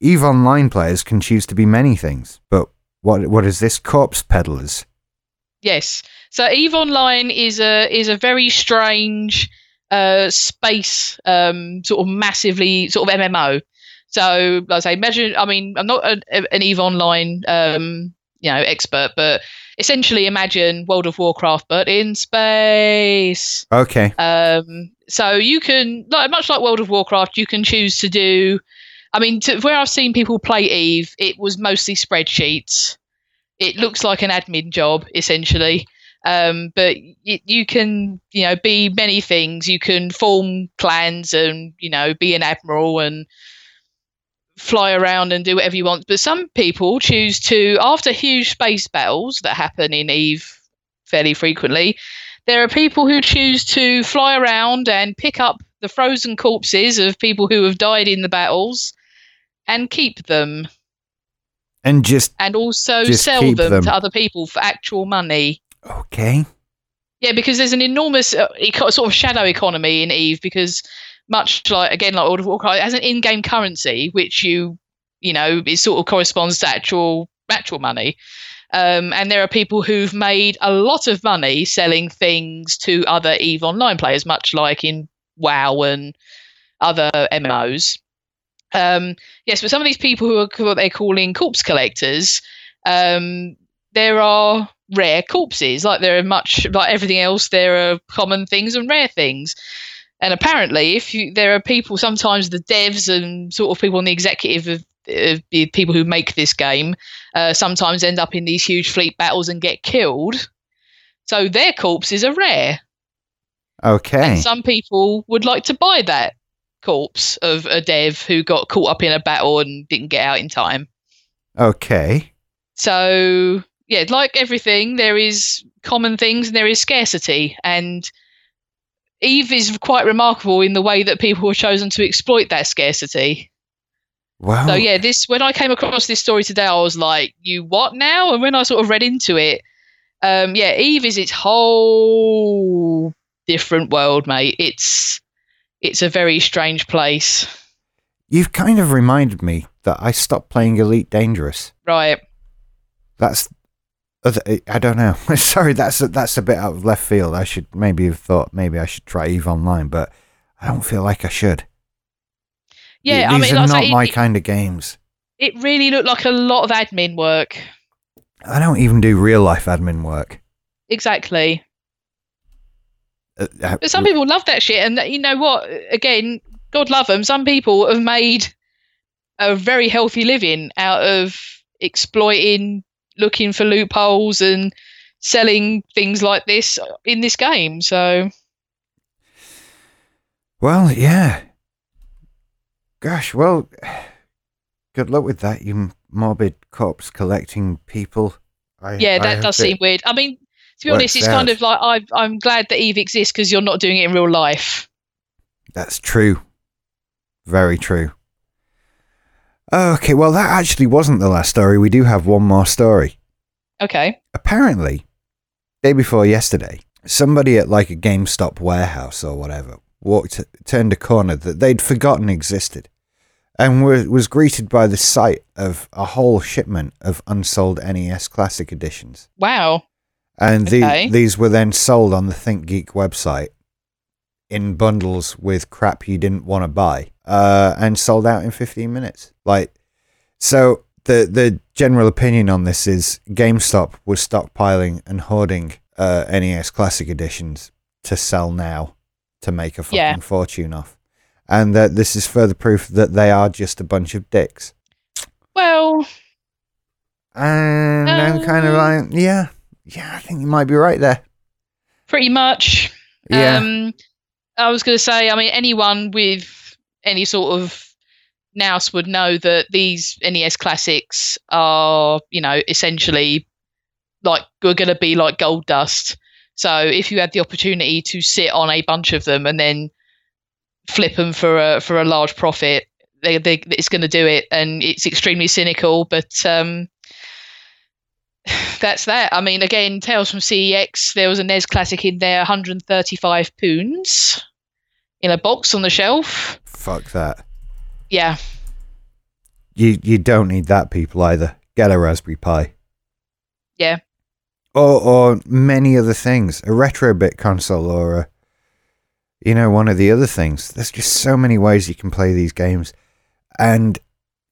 Eve Online players can choose to be many things, but what what is this? Corpse peddlers. Yes. So Eve Online is a is a very strange uh, space um, sort of massively sort of MMO. So like I say, imagine. I mean, I'm not an, an Eve Online um, you know expert, but essentially imagine World of Warcraft but in space. Okay. Um, so you can, like, much like World of Warcraft, you can choose to do. I mean, to, where I've seen people play Eve, it was mostly spreadsheets. It looks like an admin job essentially, um, but y- you can, you know, be many things. You can form clans and you know be an admiral and fly around and do whatever you want. But some people choose to, after huge space battles that happen in Eve fairly frequently, there are people who choose to fly around and pick up the frozen corpses of people who have died in the battles and keep them And just and also Just sell them, them. to other people for actual money. okay. Yeah, because there's an enormous uh, sort of shadow economy in Eve because much like again like World of Warcraft, it has an in-game currency which you you know it sort of corresponds to actual actual money. Um, and there are people who've made a lot of money selling things to other Eve Online players, much like in WoW and other MMOs. Um, yes, but some of these people who are what they're calling corpse collectors, um, there are rare corpses. Like there are much like everything else, there are common things and rare things. And apparently, if you, there are people, sometimes the devs and sort of people on the executive of, of the people who make this game, uh, sometimes end up in these huge fleet battles and get killed. So their corpses are rare. Okay. And some people would like to buy that corpse of a dev who got caught up in a battle and didn't get out in time. Okay. So yeah, like everything, there is common things and there is scarcity. And Eve is quite remarkable in the way that people have chosen to exploit that scarcity. Wow. So yeah, this when I came across this story today, I was like, "You what now?" And when I sort of read into it, um, yeah, Eve is its whole different world, mate. It's it's a very strange place, You've kind of reminded me that I stopped playing Elite Dangerous. right? That's. I don't know. [LAUGHS] Sorry, that's a, that's a bit out of left field. I should maybe have thought maybe I should try Eve Online, but I don't feel like I should. Yeah, These I mean, are not my it, kind of games. it really looked like a lot of admin work. I don't even do real life admin work. Exactly. Uh, uh, But some people love that shit, and you know what? Again, God love them. Some people have made a very healthy living out of exploiting, looking for loopholes, and selling things like this in this game. So Well, yeah. Gosh, well, good luck with that, you morbid corpse collecting people. I, yeah, that hope does seem weird. I mean, to be honest, it's kind of like I, I'm glad that Eve exists because you're not doing it in real life. That's true. Very true. Okay, well, that actually wasn't the last story. We do have one more story. Okay. Apparently, day before yesterday, somebody at like a GameStop warehouse or whatever walked, turned a corner that they'd forgotten existed, and was, was greeted by the sight of a whole shipment of unsold NES Classic editions. Wow. And the, Okay. these were then sold on the ThinkGeek website in bundles with crap you didn't want to buy, uh, and sold out in 15 minutes. Like, so the the general opinion on this is GameStop was stockpiling and hoarding uh, NES Classic editions to sell now to make a fucking Yeah. fortune off, and that this is further proof that they are just a bunch of dicks. Well, And I'm kind of like, yeah, yeah, I think you might be right there. pretty much. Yeah. Um, I was going to say, I mean, anyone with any sort of nous would know that these NES classics are, you know, essentially like we're going to be like gold dust. So if you had the opportunity to sit on a bunch of them and then flip them for a for a large profit, they, they it's going to do it, and it's extremely cynical. But um, [SIGHS] that's that. I mean, again, Tales from CEX. There was a NES classic in there, 135 pounds in a box on the shelf. Fuck that. Yeah, You you don't need that, people either. Get a Raspberry Pi. Yeah. Or or many other things, a retro bit console, or a, you know, one of the other things. There's just so many ways you can play these games, and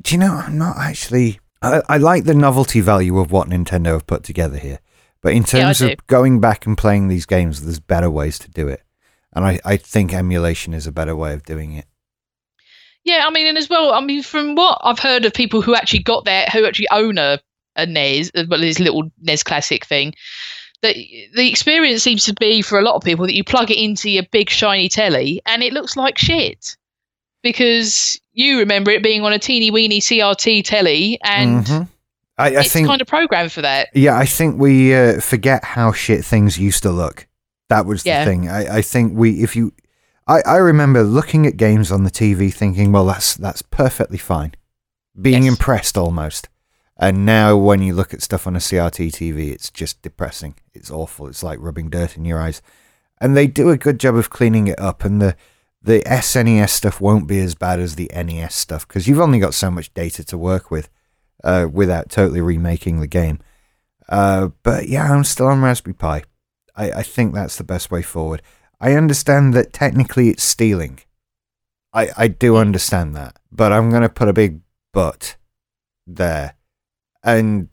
do you know? I'm not actually. I, I like the novelty value of what Nintendo have put together here, but in terms do. of going back and playing these games, there's better ways to do it, and I I think emulation is a better way of doing it. yeah. I mean, and as well, I mean, from what I've heard of people who actually got there, who actually own a a NES, uh, well, this little NES classic thing. That the experience seems to be for a lot of people that you plug it into your big shiny telly and it looks like shit because you remember it being on a teeny weeny CRT telly and Mhm. I, I it's think kind of programmed for that. Yeah, I think we uh, forget how shit things used to look. That was the thing. I, I think we, if you, I, I remember looking at games on the TV thinking, well, that's that's perfectly fine, being Yes. impressed almost. And now when you look at stuff on a CRT TV, it's just depressing. It's awful. It's like rubbing dirt in your eyes. And they do a good job of cleaning it up. And the the SNES stuff won't be as bad as the NES stuff because you've only got so much data to work with uh, without totally remaking the game. Uh, but yeah, I'm still on Raspberry Pi. I, I think that's the best way forward. I understand that technically it's stealing. I, I do understand that, but I'm going to put a big but there. And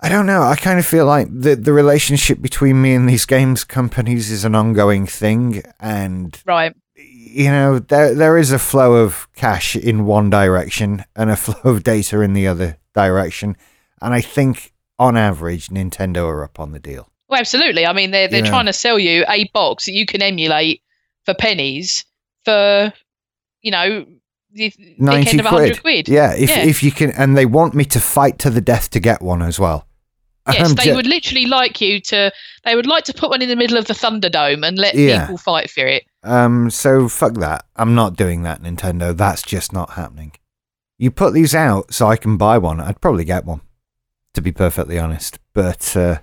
I don't know. I kind of feel like the the relationship between me and these games companies is an ongoing thing, and Right. you know there there is a flow of cash in one direction and a [LAUGHS] flow of data in the other direction, and I think on average Nintendo are up on the deal. Well, absolutely. I mean, they're they're know. trying to sell you a box that you can emulate for pennies for, you know, Ninety end of quid. quid. Yeah, if Yeah. if you can, and they want me to fight to the death to get one as well. Yes, they would literally like you to. They would like to put one in the middle of the Thunderdome and let Yeah. people fight for it. Um, so fuck that. I'm not doing that, Nintendo. That's just not happening. You put these out so I can buy one. I'd probably get one, to be perfectly honest. But uh,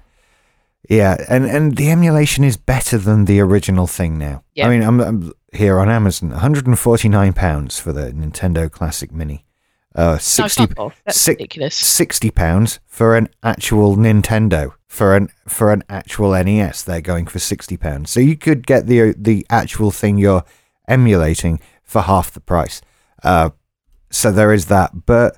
yeah, and and the emulation is better than the original thing now. Yeah. I mean, I'm, I'm here on Amazon, 149 pounds for the Nintendo Classic Mini. Uh, 60 fuck off. That's si- ridiculous. sixty pounds for an actual Nintendo for an for an actual NES. They're going for sixty pounds, so you could get the the actual thing you're emulating for half the price. Uh, so there is that, but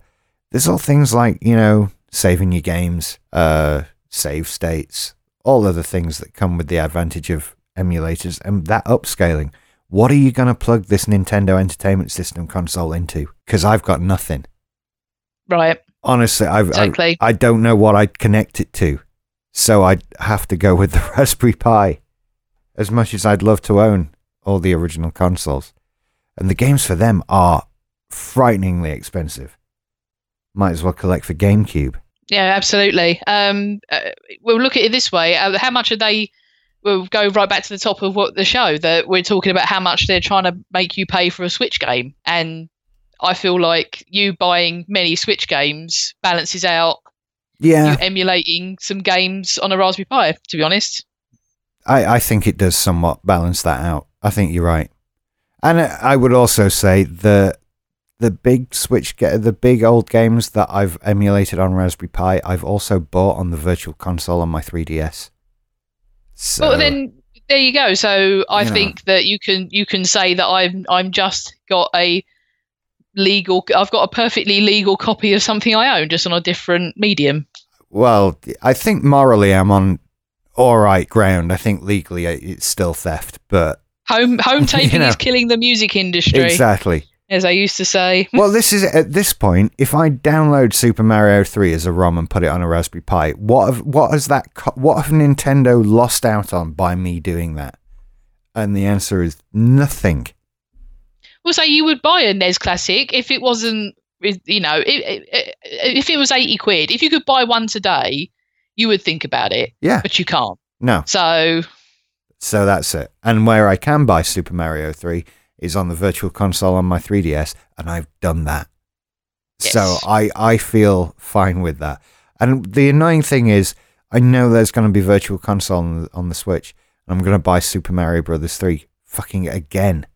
there's all things like you know saving your games, uh, save states, all other things that come with the advantage of emulators and that upscaling. What are you going to plug this Nintendo Entertainment System console into? Because I've got nothing Right. honestly, I've, I, I don't know what I'd connect it to. So I'd have to go [LAUGHS] with the Raspberry Pi. As much as I'd love to own all the original consoles. And the games for them are frighteningly expensive. Might as well collect for GameCube. Yeah, absolutely. Um, uh, we'll look at it this way: uh, how much are they? We'll go right back to the top of what the show that we're talking about. How much they're trying to make you pay for a Switch game, and I feel like you buying many Switch games balances out Yeah, you emulating some games on a Raspberry Pi. To be honest, I, I think it does somewhat balance that out. I think you're right. And I I would also say the the big Switch, the big old games that I've emulated on Raspberry Pi, I've also bought on the Virtual Console on my 3DS. So, well then there you go. So I You know. think that you can you can say that I'm I'm just got a legal. I've got a perfectly legal copy of something I own, just on a different medium. well, I think morally I'm on all right ground. I think legally uh, it's still theft, but Home [LAUGHS] home taping know. is killing the music industry, exactly. As I used to say. [LAUGHS] well, this is at this point. If I download Super Mario Three as a ROM and put it on a Raspberry Pi, what have, what has that what have Nintendo lost out on by me doing that? And the answer is nothing. Well, say you would buy a NES Classic if it wasn't, you know, i- i- i- if it was eighty quid. If you could buy one today, you would think about it, Yeah, but you can't. no. So So that's it. And where I can buy Super Mario 3 is on the Virtual Console on my 3DS, and I've done that. So I, I feel fine with that. And the annoying thing is, I know there's going to be Virtual Console on the, on the Switch, and I'm going to buy Super Mario Brothers 3 fucking again.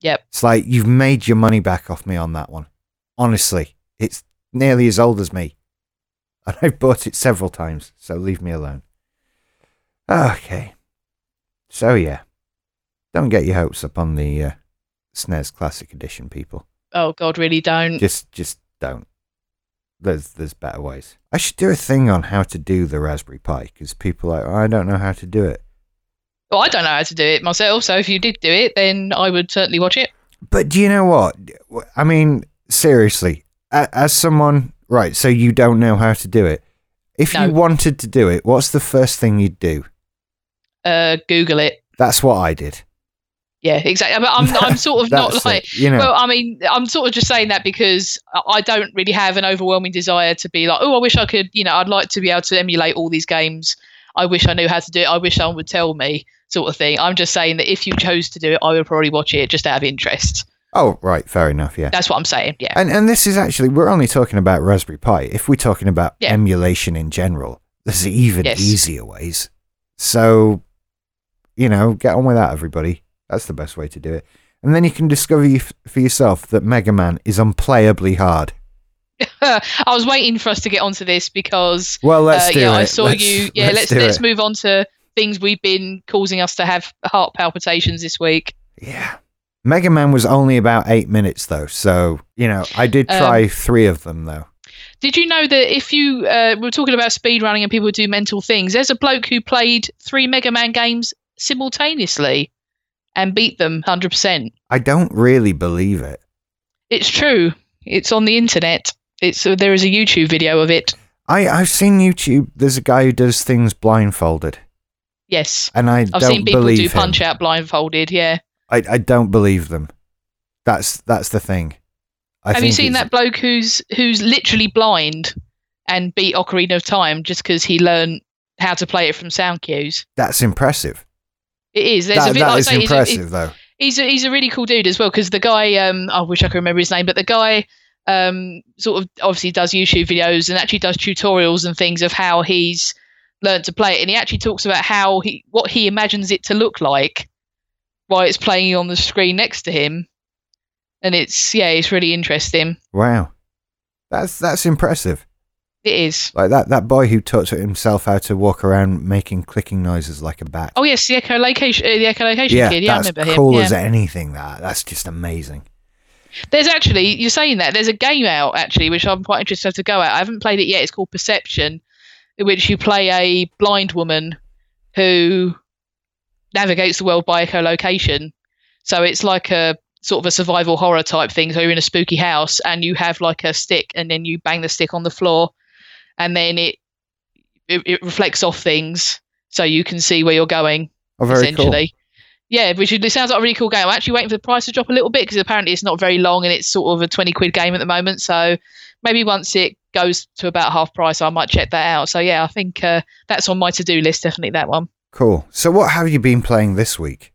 Yep. It's like you've made your money back off me on that one. Honestly, it's nearly as old as me. And [LAUGHS] I've bought it several times, so leave me alone. Okay. So yeah. Don't get your hopes up on the uh, SNES Classic Edition, people. oh god, really don't. Just just don't. There's there's better ways. I should do a thing on how to do the Raspberry Pi because people are like, I don't know how to do it. Well, I don't know how to do it myself. So if you did do it, then I would certainly watch it. But do you know what? I mean, seriously, as someone, right? So you don't know how to do it. If No. you wanted to do it, what's the first thing you'd do? Uh, Google it. That's what I did. Yeah, exactly. But I'm I'm sort of not like. it, you know. Well, I mean, I'm sort of just saying that because I- don't really have an overwhelming desire to be like, oh, I wish I could, you know, I'd like to be able to emulate all these games. I wish I knew how to do it. I wish someone would tell me, sort of thing. I'm just saying that if you chose to do it, I would probably watch it just out of interest. oh, right, fair enough. Yeah. That's what I'm saying. Yeah. And and this is actually we're only talking about Raspberry Pi. If we're talking about Yeah. emulation in general, there's even Yes. easier ways. So, you know, get on with that, everybody. That's the best way to do it. and then you can discover you f- for yourself that Mega Man is unplayably hard. [LAUGHS] I was waiting for us to get onto this because Well, let's uh, do yeah, it. I saw Let's- you. Yeah, let's do let's move on to things we've been causing us to have heart palpitations this week. Yeah. Mega Man was only about eight minutes though, so you know I did Um, try three of them though. Did you know that if you uh, we're talking about speed running and people do mental things, there's a bloke who played three Mega Man games simultaneously and beat them hundred percent. I don't really believe it. It's true. It's on the internet. It's uh, there is a YouTube video of it. I I've seen YouTube. There's a guy who does things blindfolded, Yes, and I I've seen people do punch him. out blindfolded. Yeah. I I don't believe them. That's that's the thing. I Have you seen that bloke who's who's literally blind and beat Ocarina of Time just because he learned how to play it from sound cues? That's impressive. It is. There's a bit that like is say, he's a- impressive, though. he's a, he's a really cool dude as well because the guy um I wish I could remember his name but the guy um sort of obviously does YouTube videos and actually does tutorials and things of how he's learned to play it and he actually talks about how he what he imagines it to look like while it's playing on the screen next to him and it's yeah it's really interesting Wow, that's that's impressive. It is Like that that boy who taught himself how to walk around making clicking noises like a bat. oh yes the echolocation uh, the echolocation yeah, kid yeah I that's remember him cool yeah. as anything. That that's just amazing. There's actually you're saying that there's a game out actually which I'm quite interested to go at. I haven't played it yet. It's called Perception, in which you play a blind woman who navigates the world by echolocation. So it's like a sort of a survival horror type thing. So you're in a spooky house and you have like a stick and then you bang the stick on the floor and then it it, it reflects off things so you can see where you're going Oh, very cool. essentially. Yeah, which it sounds like a really cool game. I'm actually waiting for the price to drop a little bit because apparently it's not very long and it's sort of a 20 quid game at the moment. So maybe once it goes to about half price, I might check that out. So yeah, I think uh, that's on my to do list. Definitely that one. Cool. So, what have you been playing this week?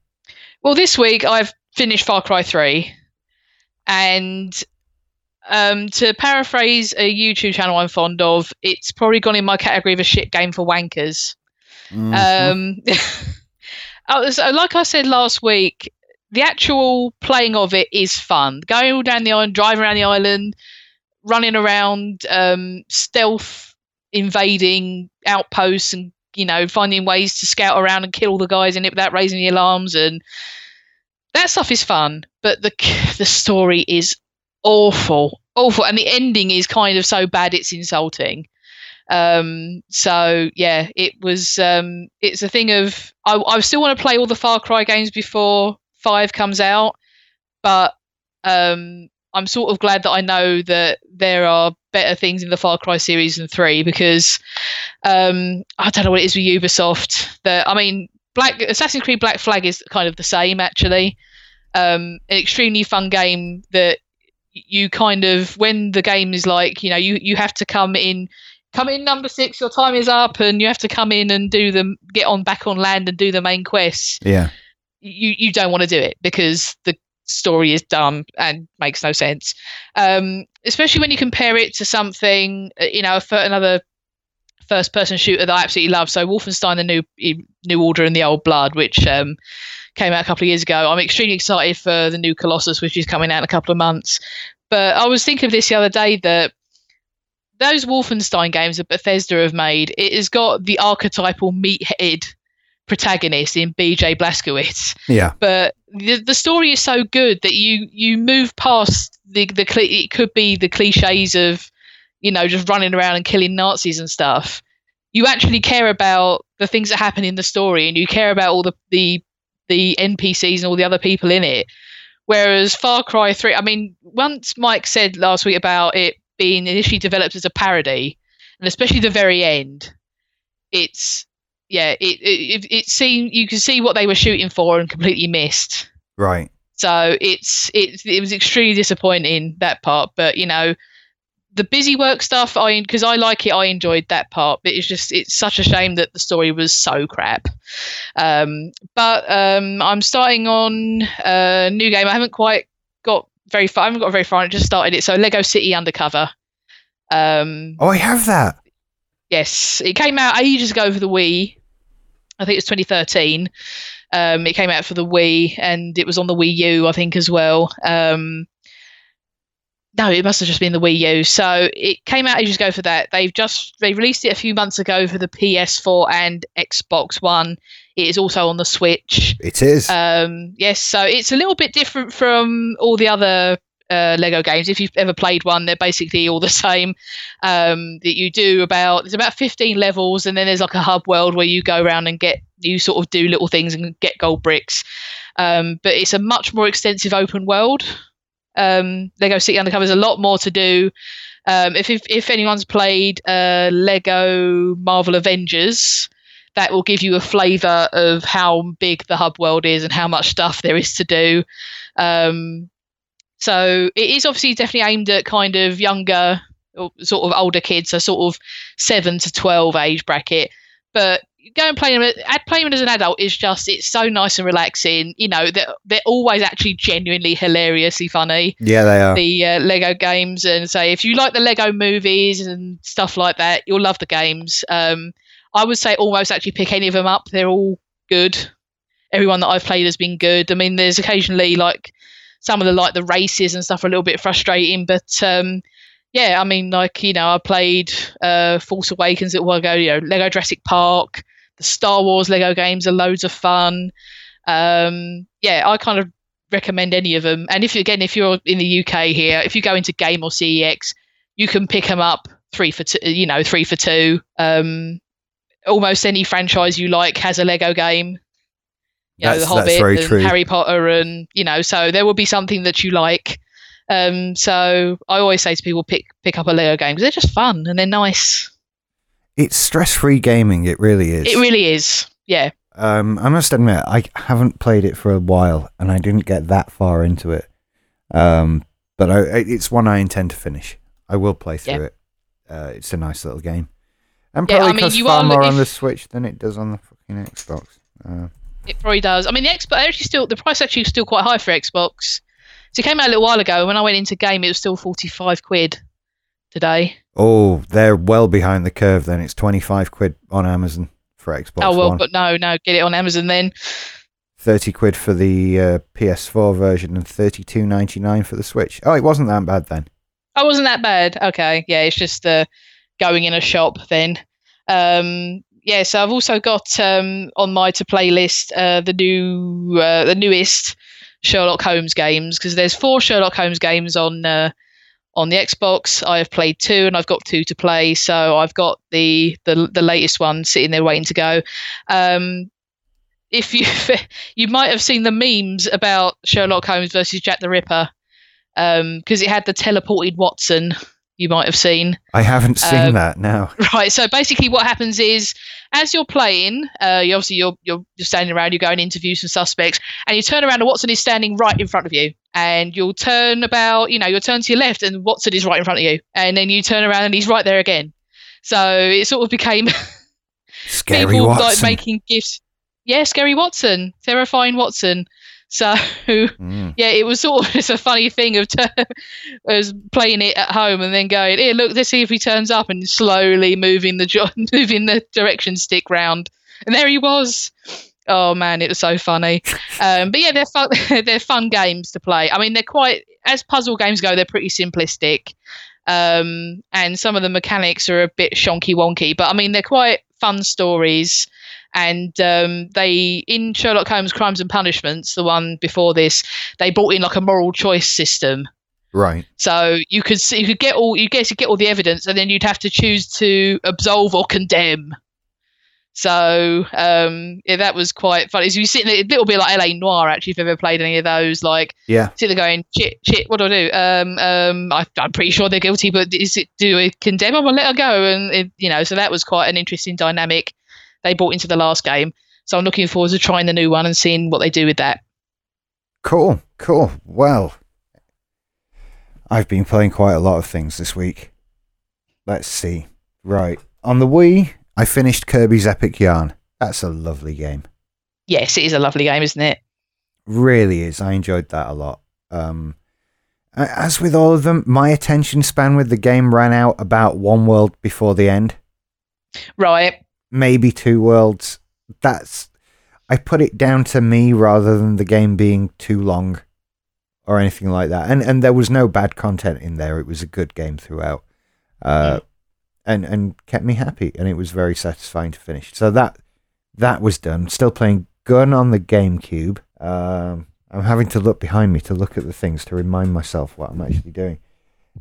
Well, this week I've finished Far Cry 3. And um, to paraphrase a YouTube channel I'm fond of, it's probably gone in my category of a shit game for wankers. Mhm. Um, [LAUGHS] oh, so like I said last week, the actual playing of it is fun. Going all down the island, driving around the island, running around, um, stealth invading outposts, and you know finding ways to scout around and kill all the guys in it without raising the alarms, and that stuff is fun. But the [LAUGHS] the story is awful, awful, and the ending is kind of so bad it's insulting. Um, so yeah, it was. Um, it's a thing of I, I still want to play all the Far Cry games before Five comes out, but um, I'm sort of glad that I know that there are better things in the Far Cry series than three because um, I don't know what it is with Ubisoft. That I mean, Black Assassin's Creed Black Flag is kind of the same actually. Um, an extremely fun game that you kind of when the game is like you know you you have to come in come in number six your time is up and you have to come in and do them get on back on land and do the main quests. Yeah. you you don't want to do it because the story is dumb and makes no sense. Um especially when you compare it to something uh, you know for another first person shooter that I absolutely love. So Wolfenstein the new new order and the old blood which um came out a couple of years ago I'm extremely excited for the new Colossus which is coming out in a couple of months but I was thinking of this the other day that those Wolfenstein games that Bethesda have made, it has got the archetypal meathead protagonist in BJ Blazkowicz. Yeah. But the, the story is so good that you you move past the the it could be the cliches of you know just running around and killing Nazis and stuff. You actually care about the things that happen in the story, and you care about all the the the NPCs and all the other people in it. Whereas Far Cry 3, I mean, once Mike said last week about it being initially developed as a parody, and especially the very end, it's yeah, it it, it, seemed you can see what they were shooting for and completely missed. Right. So it's it it was extremely disappointing that part, but you know, the busy work stuff I because I like it, I enjoyed that part. But it's just it's such a shame that the story was so crap. Um, but um, I'm starting on a new game. I haven't quite got very far. I haven't got very far. I just started it. So Lego City Undercover. Um, Oh, I have that. Yes, it came out ages ago for the Wii. I think it was 2013. Um, it came out for the Wii and it was on the Wii U, I think, as well. Um, no, it must have just been the Wii U. So it came out ages ago for that. They've just they released it a few months ago for the PS4 and Xbox One. It is also on the Switch. It is. Um, yes, so it's a little bit different from all the other uh, Lego games. If you've ever played one, they're basically all the same. Um, that you do about there's about 15 levels, and then there's like a hub world where you go around and get you sort of do little things and get gold bricks. Um, but it's a much more extensive open world. Um, Lego City Undercover is a lot more to do. Um, if, if if anyone's played uh, Lego Marvel Avengers, that will give you a flavour of how big the hub world is and how much stuff there is to do. Um, so it is obviously definitely aimed at kind of younger, or sort of older kids, so sort of seven to twelve age bracket. But go and play them. Playing them as an adult is just it's so nice and relaxing. You know, they're they're always actually genuinely hilariously funny. yeah, they are. The uh, Lego games, and say if you like the Lego movies and stuff like that, you'll love the games. Um, I would say almost actually pick any of them up. They're all good. Everyone that I've played has been good. I mean, there's occasionally like some of the like the races and stuff are a little bit frustrating, but um, yeah, I mean, like you know, I played uh, Force Awakens at while ago. You know, Lego Jurassic Park, the Star Wars Lego games are loads of fun. Um, yeah, I kind of recommend any of them. And if you again, if you're in the UK here, if you go into Game or CEX, you can pick them up three for two. You know, three for two. Um, almost any franchise you like has a Lego game. You know, That's- The that's Hobbit very and true. Harry Potter, and you know, so there will be something that you like. Um, so I always say to people, pick pick up a Lego game because they're just fun and they're nice. It's stress-free gaming. It really is. It really is. Yeah. Um, I must admit, I haven't played it for a while, and I didn't get that far into it. Um, but I, it's one I intend to finish. I will play through Yeah. it. Uh, it's a nice little game, and Yeah, I probably mean, costs you far are more on the Switch than it does on the fucking Xbox. Uh, It probably does. I mean, the Xbox actually still the price actually is still quite high for Xbox. So it came out a little while ago. and When I went into game, it was still forty five quid today. oh, they're well behind the curve. Then it's twenty-five quid on Amazon for Xbox oh well, One, but no, no, get it on Amazon then. thirty quid for the uh, PS4 version, and thirty-two ninety-nine for the Switch. Oh, it wasn't that bad then. Oh, wasn't that bad? Okay, yeah, it's just uh, going in a shop then. Um, yeah, so I've also got um, on my to play list uh, the new, uh, the newest Sherlock Holmes games because there's four Sherlock Holmes games on uh, on the Xbox. I have played two, and I've got two to play. So I've got the the, the latest one sitting there waiting to go. Um, if you [LAUGHS] you might have seen the memes about Sherlock Holmes versus Jack the Ripper because it had the teleported Watson. You might have seen. I haven't seen Um, that now. [LAUGHS] Right. So basically, what happens is, as you're playing, uh, you obviously you're, you're you're standing around, you go and interview some suspects, and you turn around, and Watson is standing right in front of you, and you'll turn about, you know, you'll turn to your left, and Watson is right in front of you, and then you turn around, and he's right there again. So it sort of became [LAUGHS] Scary people Watson. like making gifts. Yeah, scary Watson, terrifying Watson. So [LAUGHS] Mm. yeah, it was sort of just a funny thing of t- was [LAUGHS] playing it at home and then going, here, look, let's see if he turns up, and slowly moving the jo- [LAUGHS] moving the direction stick round, and there he was. Oh man, it was so funny. Um, but yeah, they're fun. they're fun games to play. I mean, they're quite as puzzle games go. They're pretty simplistic, um, and some of the mechanics are a bit shonky wonky. But I mean, they're quite fun stories and um, they in Sherlock Holmes Crimes and Punishments, the one before this, they brought in like a moral choice system. Right. So you could see, you could get all you get to get all the evidence, and then you'd have to choose to absolve or condemn. So um, yeah, that was quite funny. So you sit there, a little bit like LA Noire, actually, if you've ever played any of those. Like Yeah. sit there going, shit, shit, what do I do? Um, um, I, I'm pretty sure they're guilty, but is it do I condemn them or let her go? And it, you know, so that was quite an interesting dynamic they bought into the last game. So I'm looking forward to trying the new one and seeing what they do with that. Cool. Cool. Well, I've been playing quite a lot of things this week. Let's see. Right. On the Wii, I finished Kirby's Epic Yarn. That's a lovely game. Yes, it is a lovely game, isn't it? Really is. I enjoyed that a lot. Um, as with all of them, my attention span with the game ran out about one world before the end. Right. Maybe two worlds. That's I put it down to me rather than the game being too long or anything like that. And and there was no bad content in there. It was a good game throughout. Uh, and and kept me happy and it was very satisfying to finish. So that that was done. Still playing Gun on the GameCube. Um, I'm having to look behind me to look at the things to remind myself what I'm actually doing.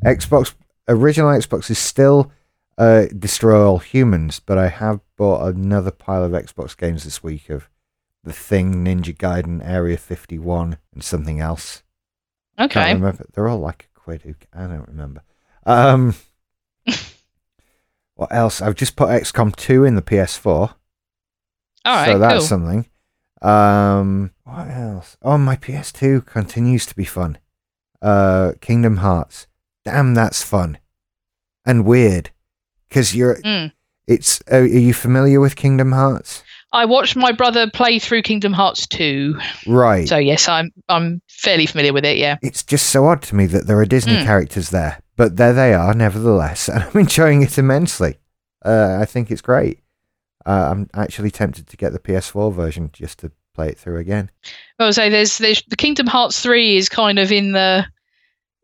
Xbox original Xbox is still uh, Destroy All Humans, but I have bought another pile of Xbox games this week of The Thing, Ninja Gaiden, Area 51, and something else. Okay. Can't remember. They're all like a quid. I don't remember. Um, [LAUGHS] what else? I've just put XCOM 2 in the PS4. All right. so that's cool. something. Um, what else? Oh, my PS2 continues to be fun. Uh, Kingdom Hearts. Damn, that's fun and weird. Because you're, Mm. It's. Uh, are you familiar with Kingdom Hearts? I watched my brother play through Kingdom Hearts 2. Right. So yes, I'm I'm fairly familiar with it, yeah. it's just so odd to me that there are Disney Mm. characters there, but there they are, nevertheless, [LAUGHS] and I'm enjoying it immensely. Uh, I think it's great. Uh, I'm actually tempted to get the PS4 version just to play it through again. Would say there's there's the Kingdom Hearts 3 is kind of in the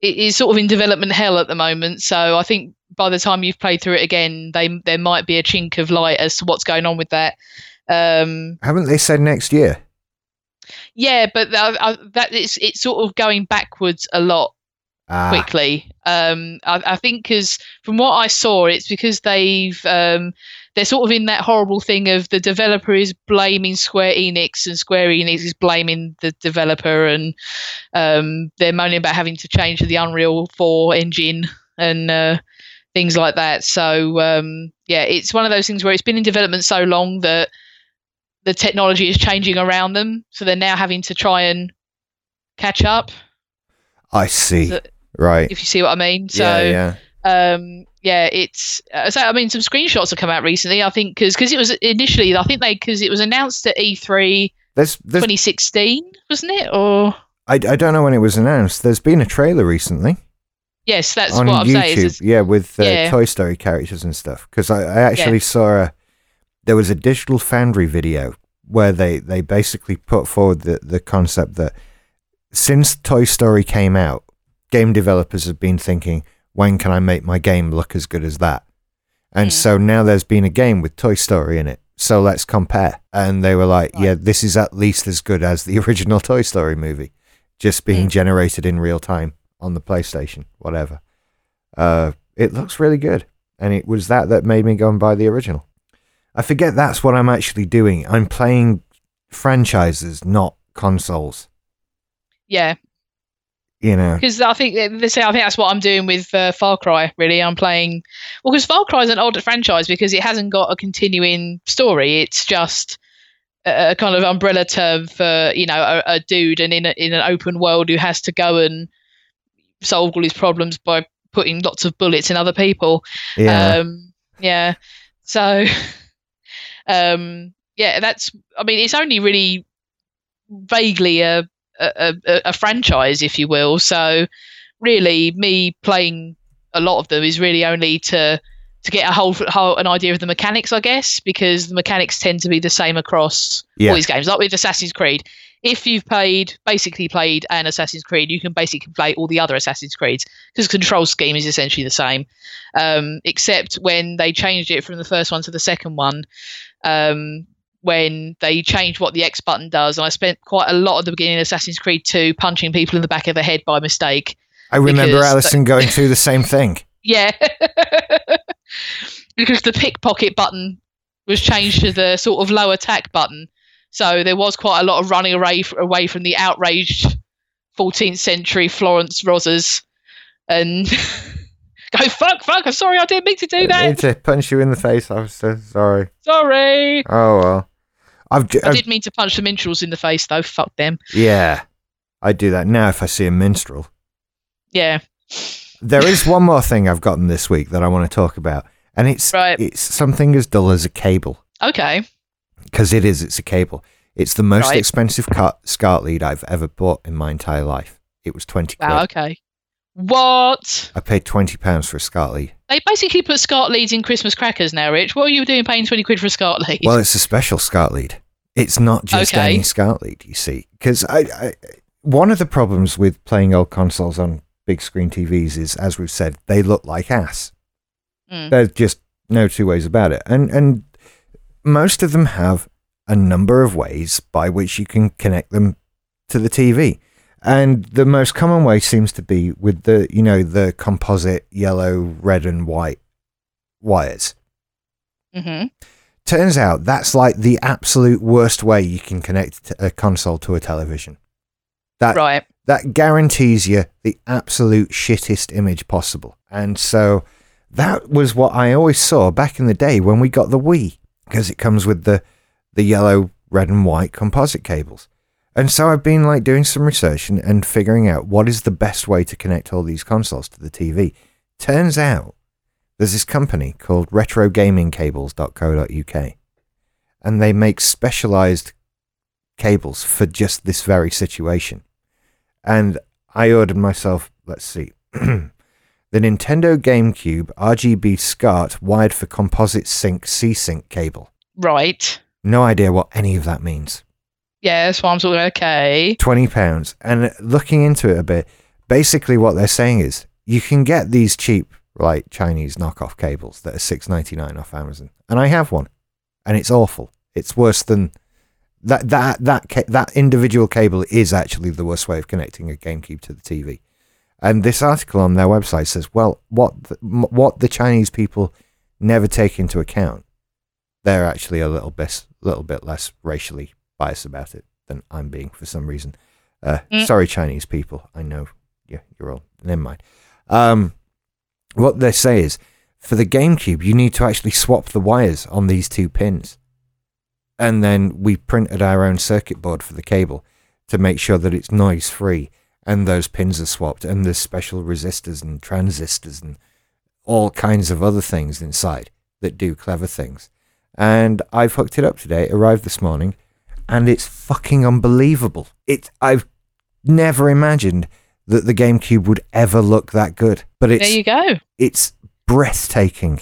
it is sort of in development hell at the moment. So I think by the time you've played through it again, they there might be a chink of light as to what's going on with that. Um, Haven't they said next year? yeah, but that, uh, that it's it's sort of going backwards a lot Ah, quickly. Um, I, I think because from what I saw, it's because they've um, they're sort of in that horrible thing of the developer is blaming Square Enix and Square Enix is blaming the developer, and um, they're moaning about having to change to the Unreal 4 engine and uh, things like that. So um, yeah, it's one of those things where it's been in development so long that the technology is changing around them, so they're now having to try and catch up. I see. So- right. If you see what I mean. So yeah, yeah. um yeah it's uh, so i mean some screenshots have come out recently i think because because it was initially i think they because it was announced at E e3 There's, there's, 2016 wasn't it or I, I don't know when it was announced. There's been a trailer recently yes that's on what i'm YouTube. saying it's- yeah, with uh, yeah. Toy Story characters and stuff. Because I, I actually saw a there was a digital foundry video where they, they basically put forward the, the concept that since Toy Story came out, game developers have been thinking, when can I make my game look as good as that? And Hmm. so now there's been a game with Toy Story in it. So let's compare. And they were like, Right. yeah, this is at least as good as the [LAUGHS] original Toy Story movie, just being Hmm. generated in real time on the PlayStation, whatever. Uh, it looks really good. And it was that that made me go and buy the original. I forget that's what I'm actually doing. I'm playing franchises, not consoles. yeah You know, because i think they say i think that's what i'm doing with uh, far cry really i'm playing well because far cry is an older franchise because it hasn't got a continuing story it's just a, a kind of umbrella term for you know a, a dude and in a, in an open world who has to go and solve all his problems by putting lots of bullets in other people yeah. Um, yeah. So, [LAUGHS] um, yeah, that's. I mean, it's only really vaguely a a, a a franchise, if you will. So, really, me playing a lot of them is really only to to get a whole, whole an idea of the mechanics, I guess, because the mechanics tend to be the same across Yeah. all these games. Like with Assassin's Creed, if you've played basically played an Assassin's Creed, you can basically play all the other Assassin's Creeds because the control scheme is essentially the same, um, except when they changed it from the first one to the second one. Um, when they changed what the X button does, and I spent quite a lot at the beginning of Assassin's Creed 2 punching people in the back of the head by mistake. I remember Alison going [LAUGHS] through the same thing. Yeah. [LAUGHS] because the pickpocket button was changed to the sort of low attack button. So there was quite a lot of running away, away from the outraged 14th century Florence Rosas and [LAUGHS] go, fuck, fuck, I'm sorry, I didn't mean to do that. I need to punch you in the face. I was so sorry. Sorry. Oh well. I've, I did mean to punch the minstrels in the face, though. Fuck them. yeah. I do that now if I see a minstrel. Yeah. There is one [LAUGHS] more thing I've gotten this week that I want to talk about, and it's Right. it's something as dull as a cable Okay. because it is. It's a cable. It's the most Right. expensive car- SCART lead I've ever bought in my entire life. It was twenty quid. Okay. What? I paid twenty pounds for a SCART lead. They basically put SCART leads in Christmas crackers now, Rich. What are you doing paying 20 quid for a SCART lead? Well, it's a special SCART lead. It's not just Okay. any SCART lead, you see. Because I, I, one of the problems with playing old consoles on big screen TVs is, as we've said, they look like ass. Mm. There's just no two ways about it. And and most of them have a number of ways by which you can connect them to the TV. And the most common way seems to be with the, you know, the composite yellow, red, and white wires. hmm Turns out that's like the absolute worst way you can connect a console to a television. That Right. that guarantees you the absolute shittest image possible. And so that was what I always saw back in the day when we got the Wii, because it comes with the the yellow, red, and white composite cables. And so I've been like doing some research and, and figuring out what is the best way to connect all these consoles to the TV. Turns out there's this company called retrogamingcables.co.uk and they make specialized cables for just this very situation. And I ordered myself, let's see, [CLEARS THROAT] the Nintendo GameCube RGB SCART wired for composite sync C-Sync cable. Right. No idea what any of that means. Yeah, that's why I'm. Okay. Twenty pounds. And looking into it a bit, basically what they're saying is you can get these cheap, like Chinese knockoff cables that are six ninety nine off Amazon, and I have one, and it's awful. It's worse than that. That that ca- that individual cable is actually the worst way of connecting a GameCube to the TV. And this article on their website says, well, what the, what the Chinese people never take into account, they're actually a little bit little bit less racially biased about it than I'm being for some reason. Uh, Mm. Sorry, Chinese people. I know yeah, you're all. Never mind. Um, what they say is for the GameCube, you need to actually swap the wires on these two pins. And then we printed our own circuit board for the cable to make sure that it's noise free and those pins are swapped and there's special resistors and transistors and all kinds of other things inside that do clever things. And I've hooked it up today. It arrived this morning and it's fucking unbelievable. It I've never imagined that the GameCube would ever look that good. But it's there you go. it's breathtaking.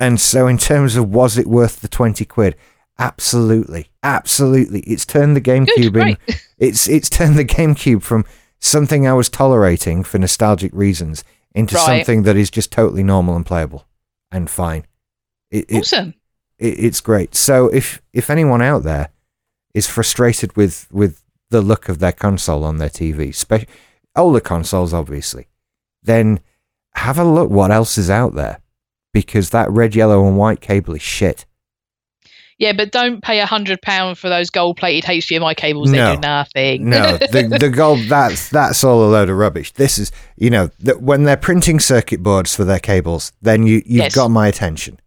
And so, in terms of was it worth the twenty quid? Absolutely, absolutely. It's turned the Good. GameCube in. Great. [LAUGHS] It's it's turned the GameCube from something I was tolerating for nostalgic reasons into Right. something that is just totally normal and playable and fine. It, it, Awesome. it, it's great. So if if anyone out there is frustrated with with the look of their console on their TV, spe- older consoles obviously, then have a look what else is out there because that red, yellow, and white cable is shit. Yeah, but don't pay a hundred pound for those gold-plated HDMI cables. No. They do nothing. No, the [LAUGHS] the gold that's that's all a load of rubbish. This is you know when they're printing circuit boards for their cables, then you you've Yes. got my attention.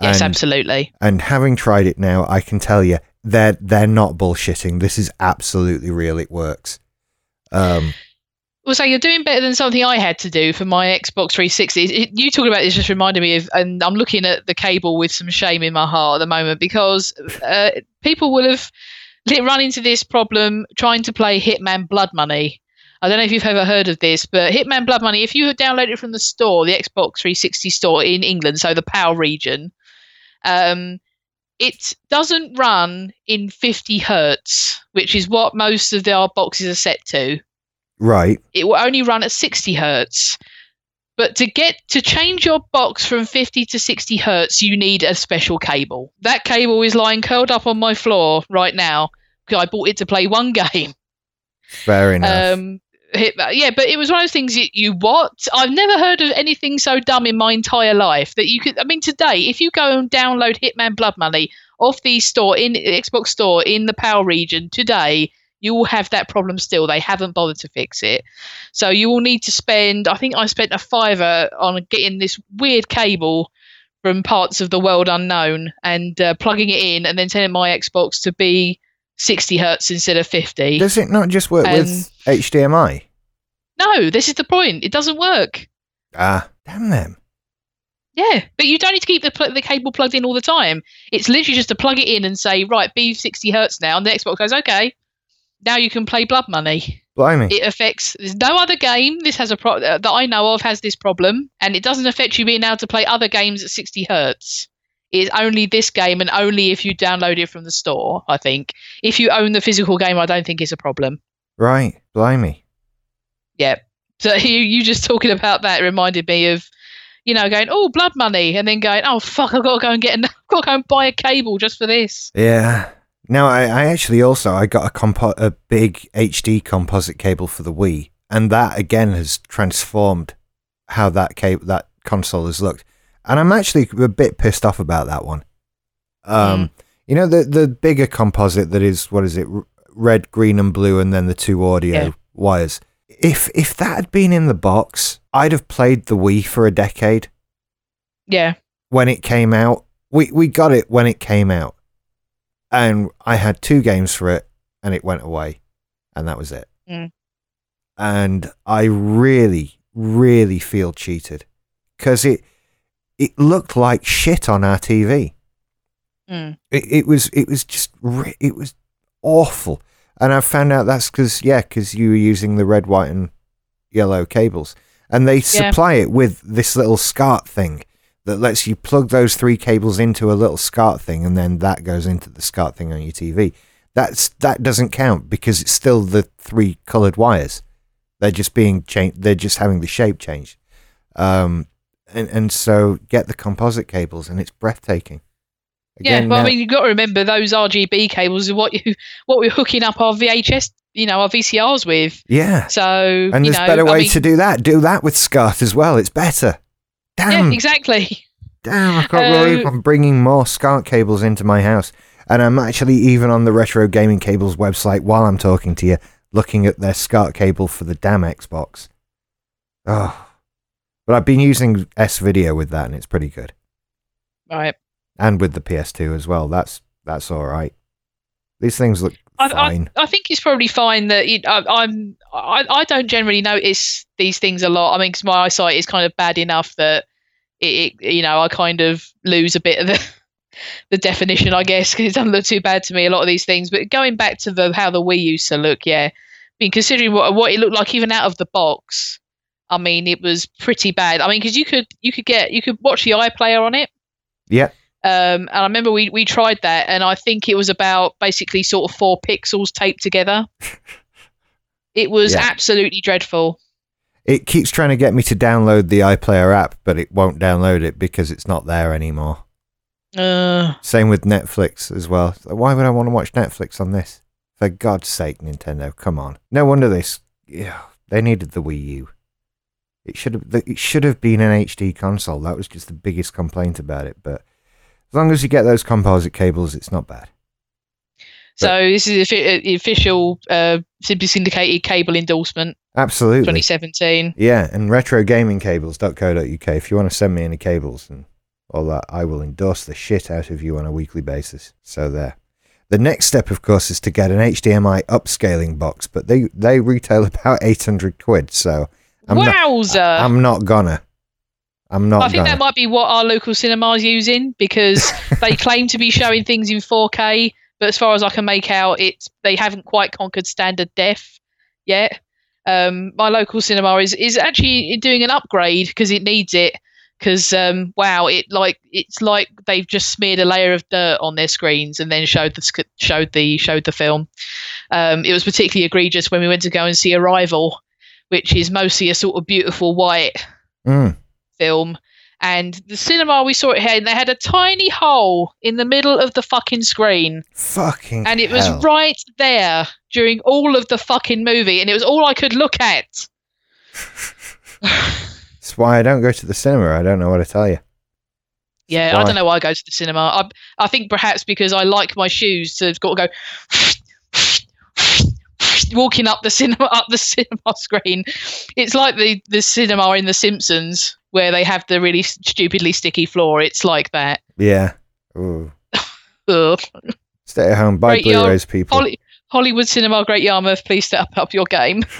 yes, And- absolutely. And having tried it now, I can tell you they're they're not bullshitting. This is absolutely real. It works. Um, Well, so you're doing better than something I had to do for my Xbox 360. It, you talking about this just reminded me of, and I'm looking at the cable with some shame in my heart at the moment because uh, people will have run into this problem trying to play Hitman Blood Money. I don't know if you've ever heard of this, but Hitman Blood Money, if you download it from the store, the Xbox 360 store in England, so the PAL region, um, it doesn't run in 50 hertz, which is what most of our boxes are set to right. it will only run at 60 hertz. But to get to change your box from 50 to 60 hertz, you need a special cable. That cable is lying curled up on my floor right now because I bought it to play one [LAUGHS] game. Fair enough. Um, hit that. Yeah, but it was one of those things that you what? I've never heard of anything so dumb in my entire life that you could. I mean, today, if you go and download Hitman Blood Money off the store in Xbox Store in the PAL region today, you will have that problem still. They haven't bothered to fix it, so you will need to spend. I think I spent a fiver on getting this weird cable from parts of the world unknown and uh, plugging it in, and then telling my Xbox to be 60 hertz instead of 50. Does it not just work with HDMI? No, this is the point. It doesn't work. Ah, damn them. Yeah, but you don't need to keep the pl- the cable plugged in all the time. It's literally just to plug it in and say, right, be 60 hertz now, and the Xbox goes, okay. Now you can play Blood Money. Blimey. It affects. There's no other game. This has a pro- uh, that I know of has this problem, and it doesn't affect you being able to play other games at 60 hertz. Is only this game and only if you download it from the store. I think if you own the physical game, I don't think it's a problem. Right, blimey. Yeah. So [LAUGHS] you you just talking about that reminded me of, you know, going oh blood money and then going oh fuck I've got to go and get an, [LAUGHS] I've got to go and buy a cable just for this. Yeah. Now I, I actually also I got a compo- a big HD composite cable for the Wii, and that again has transformed how that cable that console has looked. And I'm actually a bit pissed off about that one. Um, you know the the bigger composite that is what is it, R- red, green, and blue, and then the two audio Yeah. wires. If if that had been in the box, I'd have played the Wii for a decade Yeah. when it came out. We we got it when it came out, and I had two games for it, and it went away, and that was it. Mm. And I really, really feel cheated because it it looked like shit on our TV. Mm. It, it was it was just it was awful, and I found out that's because yeah, because you were using the red, white, and yellow cables, and they supply it with this little SCART thing that lets you plug those three cables into a little SCART thing, and then that goes into the SCART thing on your TV. That's that doesn't count because it's still the three coloured wires. They're just being changed. They're just having the shape changed. Um, and and so get the composite cables, and it's breathtaking. Yeah, Again, well, I mean, you've got to remember those RGB cables are what you [LAUGHS] what we're hooking up our VHS, you know, our VCRs with. yeah. So And there's know, better I way mean, to do that. Do that with SCART as well. It's better. Damn, Yeah, exactly. damn! I can't Uh, believe I'm bringing more SCART cables into my house, and I'm actually even on the Retro Gaming Cables website while I'm talking to you, looking at their SCART cable for the damn Xbox. Oh, but I've been using S Video with that, and it's pretty good, Right. and with the PS2 as well. That's that's all right. These things look I, fine. I, I think it's probably fine that it, I, I'm. I, I don't generally notice these things a lot. I mean, because my eyesight is kind of bad enough that it, it, you know, I kind of lose a bit of the [LAUGHS] the definition, I guess, because it doesn't look too bad to me. A lot of these things, but going back to the how the Wii used to look, yeah. I mean, considering what what it looked like even out of the box, I mean, it was pretty bad. I mean, because you could you could get you could watch the iPlayer on it. yeah, Um, and I remember we, we tried that, and I think it was about basically sort of four pixels taped together. [LAUGHS] It was Yeah. absolutely dreadful. it keeps trying to get me to download the iPlayer app, but it won't download it because it's not there anymore. Uh, Same with Netflix as well. Why would I want to watch Netflix on this? For God's sake, Nintendo, come on. No wonder this. Yeah, they needed the Wii U. It should have. It should have been an HD console. That was just the biggest complaint about it. But as long as you get those composite cables, it's not bad. so this is the uh, official uh, Simply Syndicated cable endorsement Absolutely. 2017. Yeah, and retrogamingcables.co.uk. If you want to send me any cables and all that, I will endorse the shit out of you on a weekly basis. So there. The next step, of course, is to get an HDMI upscaling box, but they they retail [LAUGHS] about eight hundred quid. So I'm not I'm not gonna. I'm not I think gonna. that might be what our local cinema is using because [LAUGHS] they claim to be showing things in 4K, but as far as I can make out, it's they haven't quite conquered standard def yet. Um, my local cinema is is actually doing an upgrade because it needs it. Because um, wow, it like it's like they've just smeared a layer of dirt on their screens and then showed the showed the showed the film. Um, it was particularly egregious when we went to go and see Arrival, which is mostly a sort of beautiful white Mm, film and the cinema we saw it had they had a tiny hole in the middle of the fucking screen fucking. and it was hell. right there during all of the fucking movie and it was all I could look at [LAUGHS] That's why I don't go to the cinema. I don't know what to tell you. yeah I don't know why I go to the cinema I, I think perhaps because I like my shoes to got to go walking up the cinema up the [LAUGHS] cinema screen it's like the the cinema in the Simpsons where they have the really stupidly sticky floor it's like that Yeah. Ooh. [LAUGHS] Stay at home. Buy Great. Blu-rays, people. Holly, Hollywood Cinema, Great Yarmouth, please step up your game. [LAUGHS]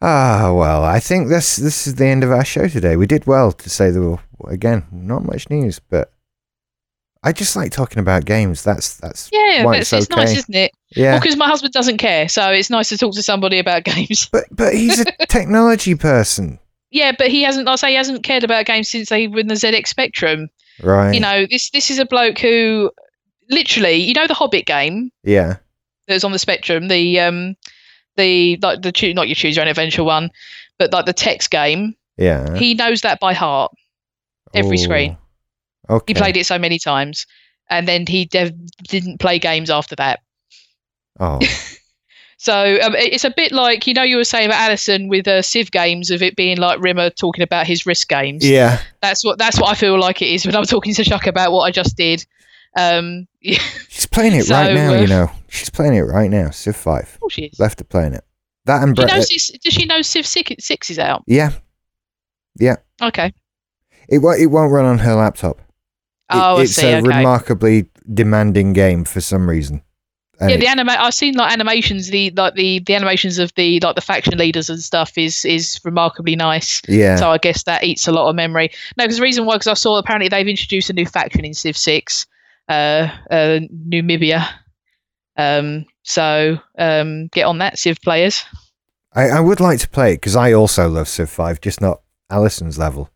Ah, well, I think this this is the end of our show today. We did well to say there were again not much news, but I just like talking about games. That's that's Yeah, why it's it's, it's nice, isn't it? yeah. because my husband doesn't care, so it's nice to talk to somebody about [LAUGHS] games. But but he's a [LAUGHS] technology person. Yeah, but he hasn't. I say he hasn't cared about games since they were in the ZX Spectrum. Right. You know, this this is a bloke who, literally, you know, the Hobbit game Yeah. that was on the Spectrum, the um, the like the choo- not your choose your own adventure one, but like the text game. Yeah. He knows that by heart. every screen. Okay. He played it so many times, and then he dev- didn't play games after that. Oh. [LAUGHS] So um, it's a bit like you know you were saying about Allison with uh, Civ games of it being like Rimmer talking about his risk games. yeah. That's what that's what I feel like it is when I'm talking to Chuck about what I just did. Um, [LAUGHS] yeah, She's playing it right now, uh, you know. She's playing it right now. Civ 5. oh, she is. Left to playing it. That and Bre- does she know Civ six, six is out? Yeah. Yeah. Okay. It, won't- it won't run on her laptop. Oh, it's see. a Okay. remarkably demanding game for some reason. And yeah, the anima- I've seen like animations. The like the the animations of the like the faction leaders and stuff is is remarkably nice. yeah. So I guess that eats a lot of memory. No, because the reason why, because I saw apparently they've introduced a new faction in Civ Six, uh, uh Numibia. Um, so um, get on that, Civ players. I, I would like to play it because I also love Civ 5, just not Alison's level.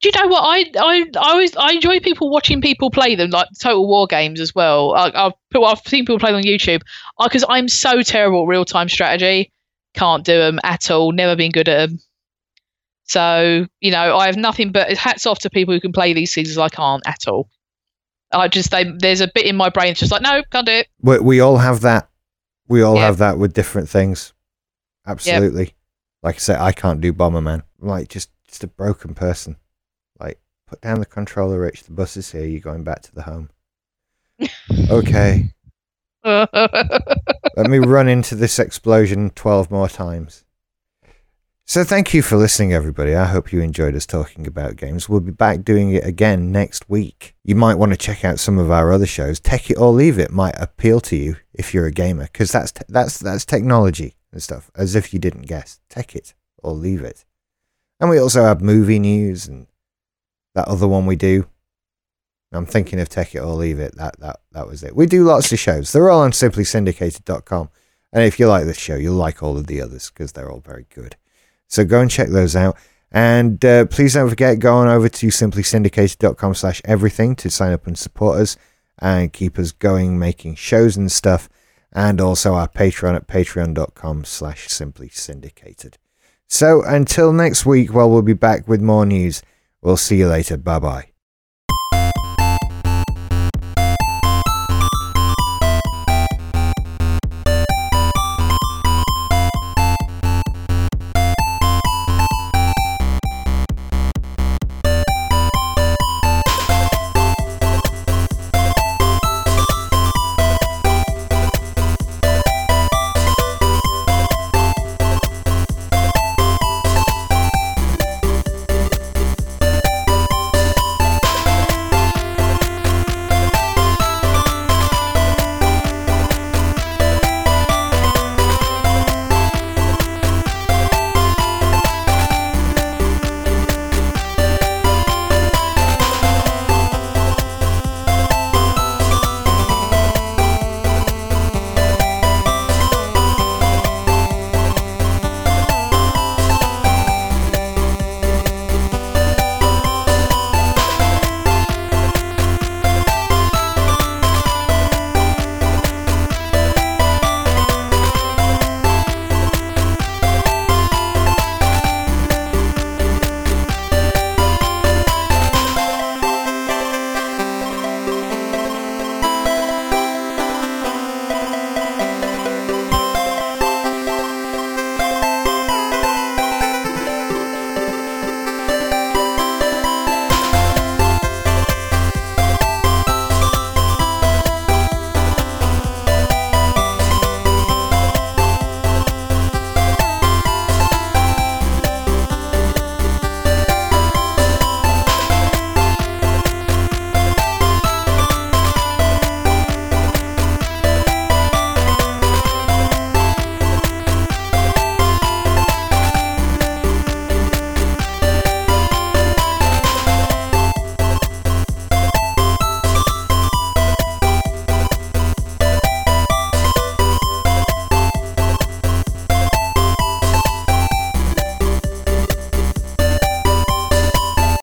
Do you know what I I I always I enjoy people watching people play them like Total War games as well. I, I've put- I've seen people play them on YouTube because I'm so terrible at real time strategy. Can't do them at all. Never been good at them. So you know I have nothing but hats off to people who can play these things. I can't at all. I just they, there's a bit in my brain that's just like no can't do it. We, we all have that. We all Yeah. have that with different things. Absolutely. Like I said, I can't do Bomberman. I'm like just just a broken person. Put down the controller, Rich. The bus is here. You're going back to the home. okay. [LAUGHS] Let me run into this explosion 12 more times. So, thank you for listening, everybody. I hope you enjoyed us talking about games. We'll be back doing it again next week. You might want to check out some of our other shows. Take It or Leave It might appeal to you if you're a gamer, because that's, te- that's, that's technology and stuff, as if you didn't guess. Take It or Leave It. And we also have movie news and that other one we do. I'm thinking of Take It or Leave It. That that that was it. We do lots of shows. They're all on simplysyndicated.com. And if you like this show, you'll like all of the others because they're all very good. So go and check those out. And uh, please don't forget, go on over to simplysyndicated.com slash everything to sign up and support us and keep us going, making shows and stuff. And also our Patreon at patreon.com slash simply syndicated. So until next week, well, we'll be back with more news. We'll see you later. Bye bye.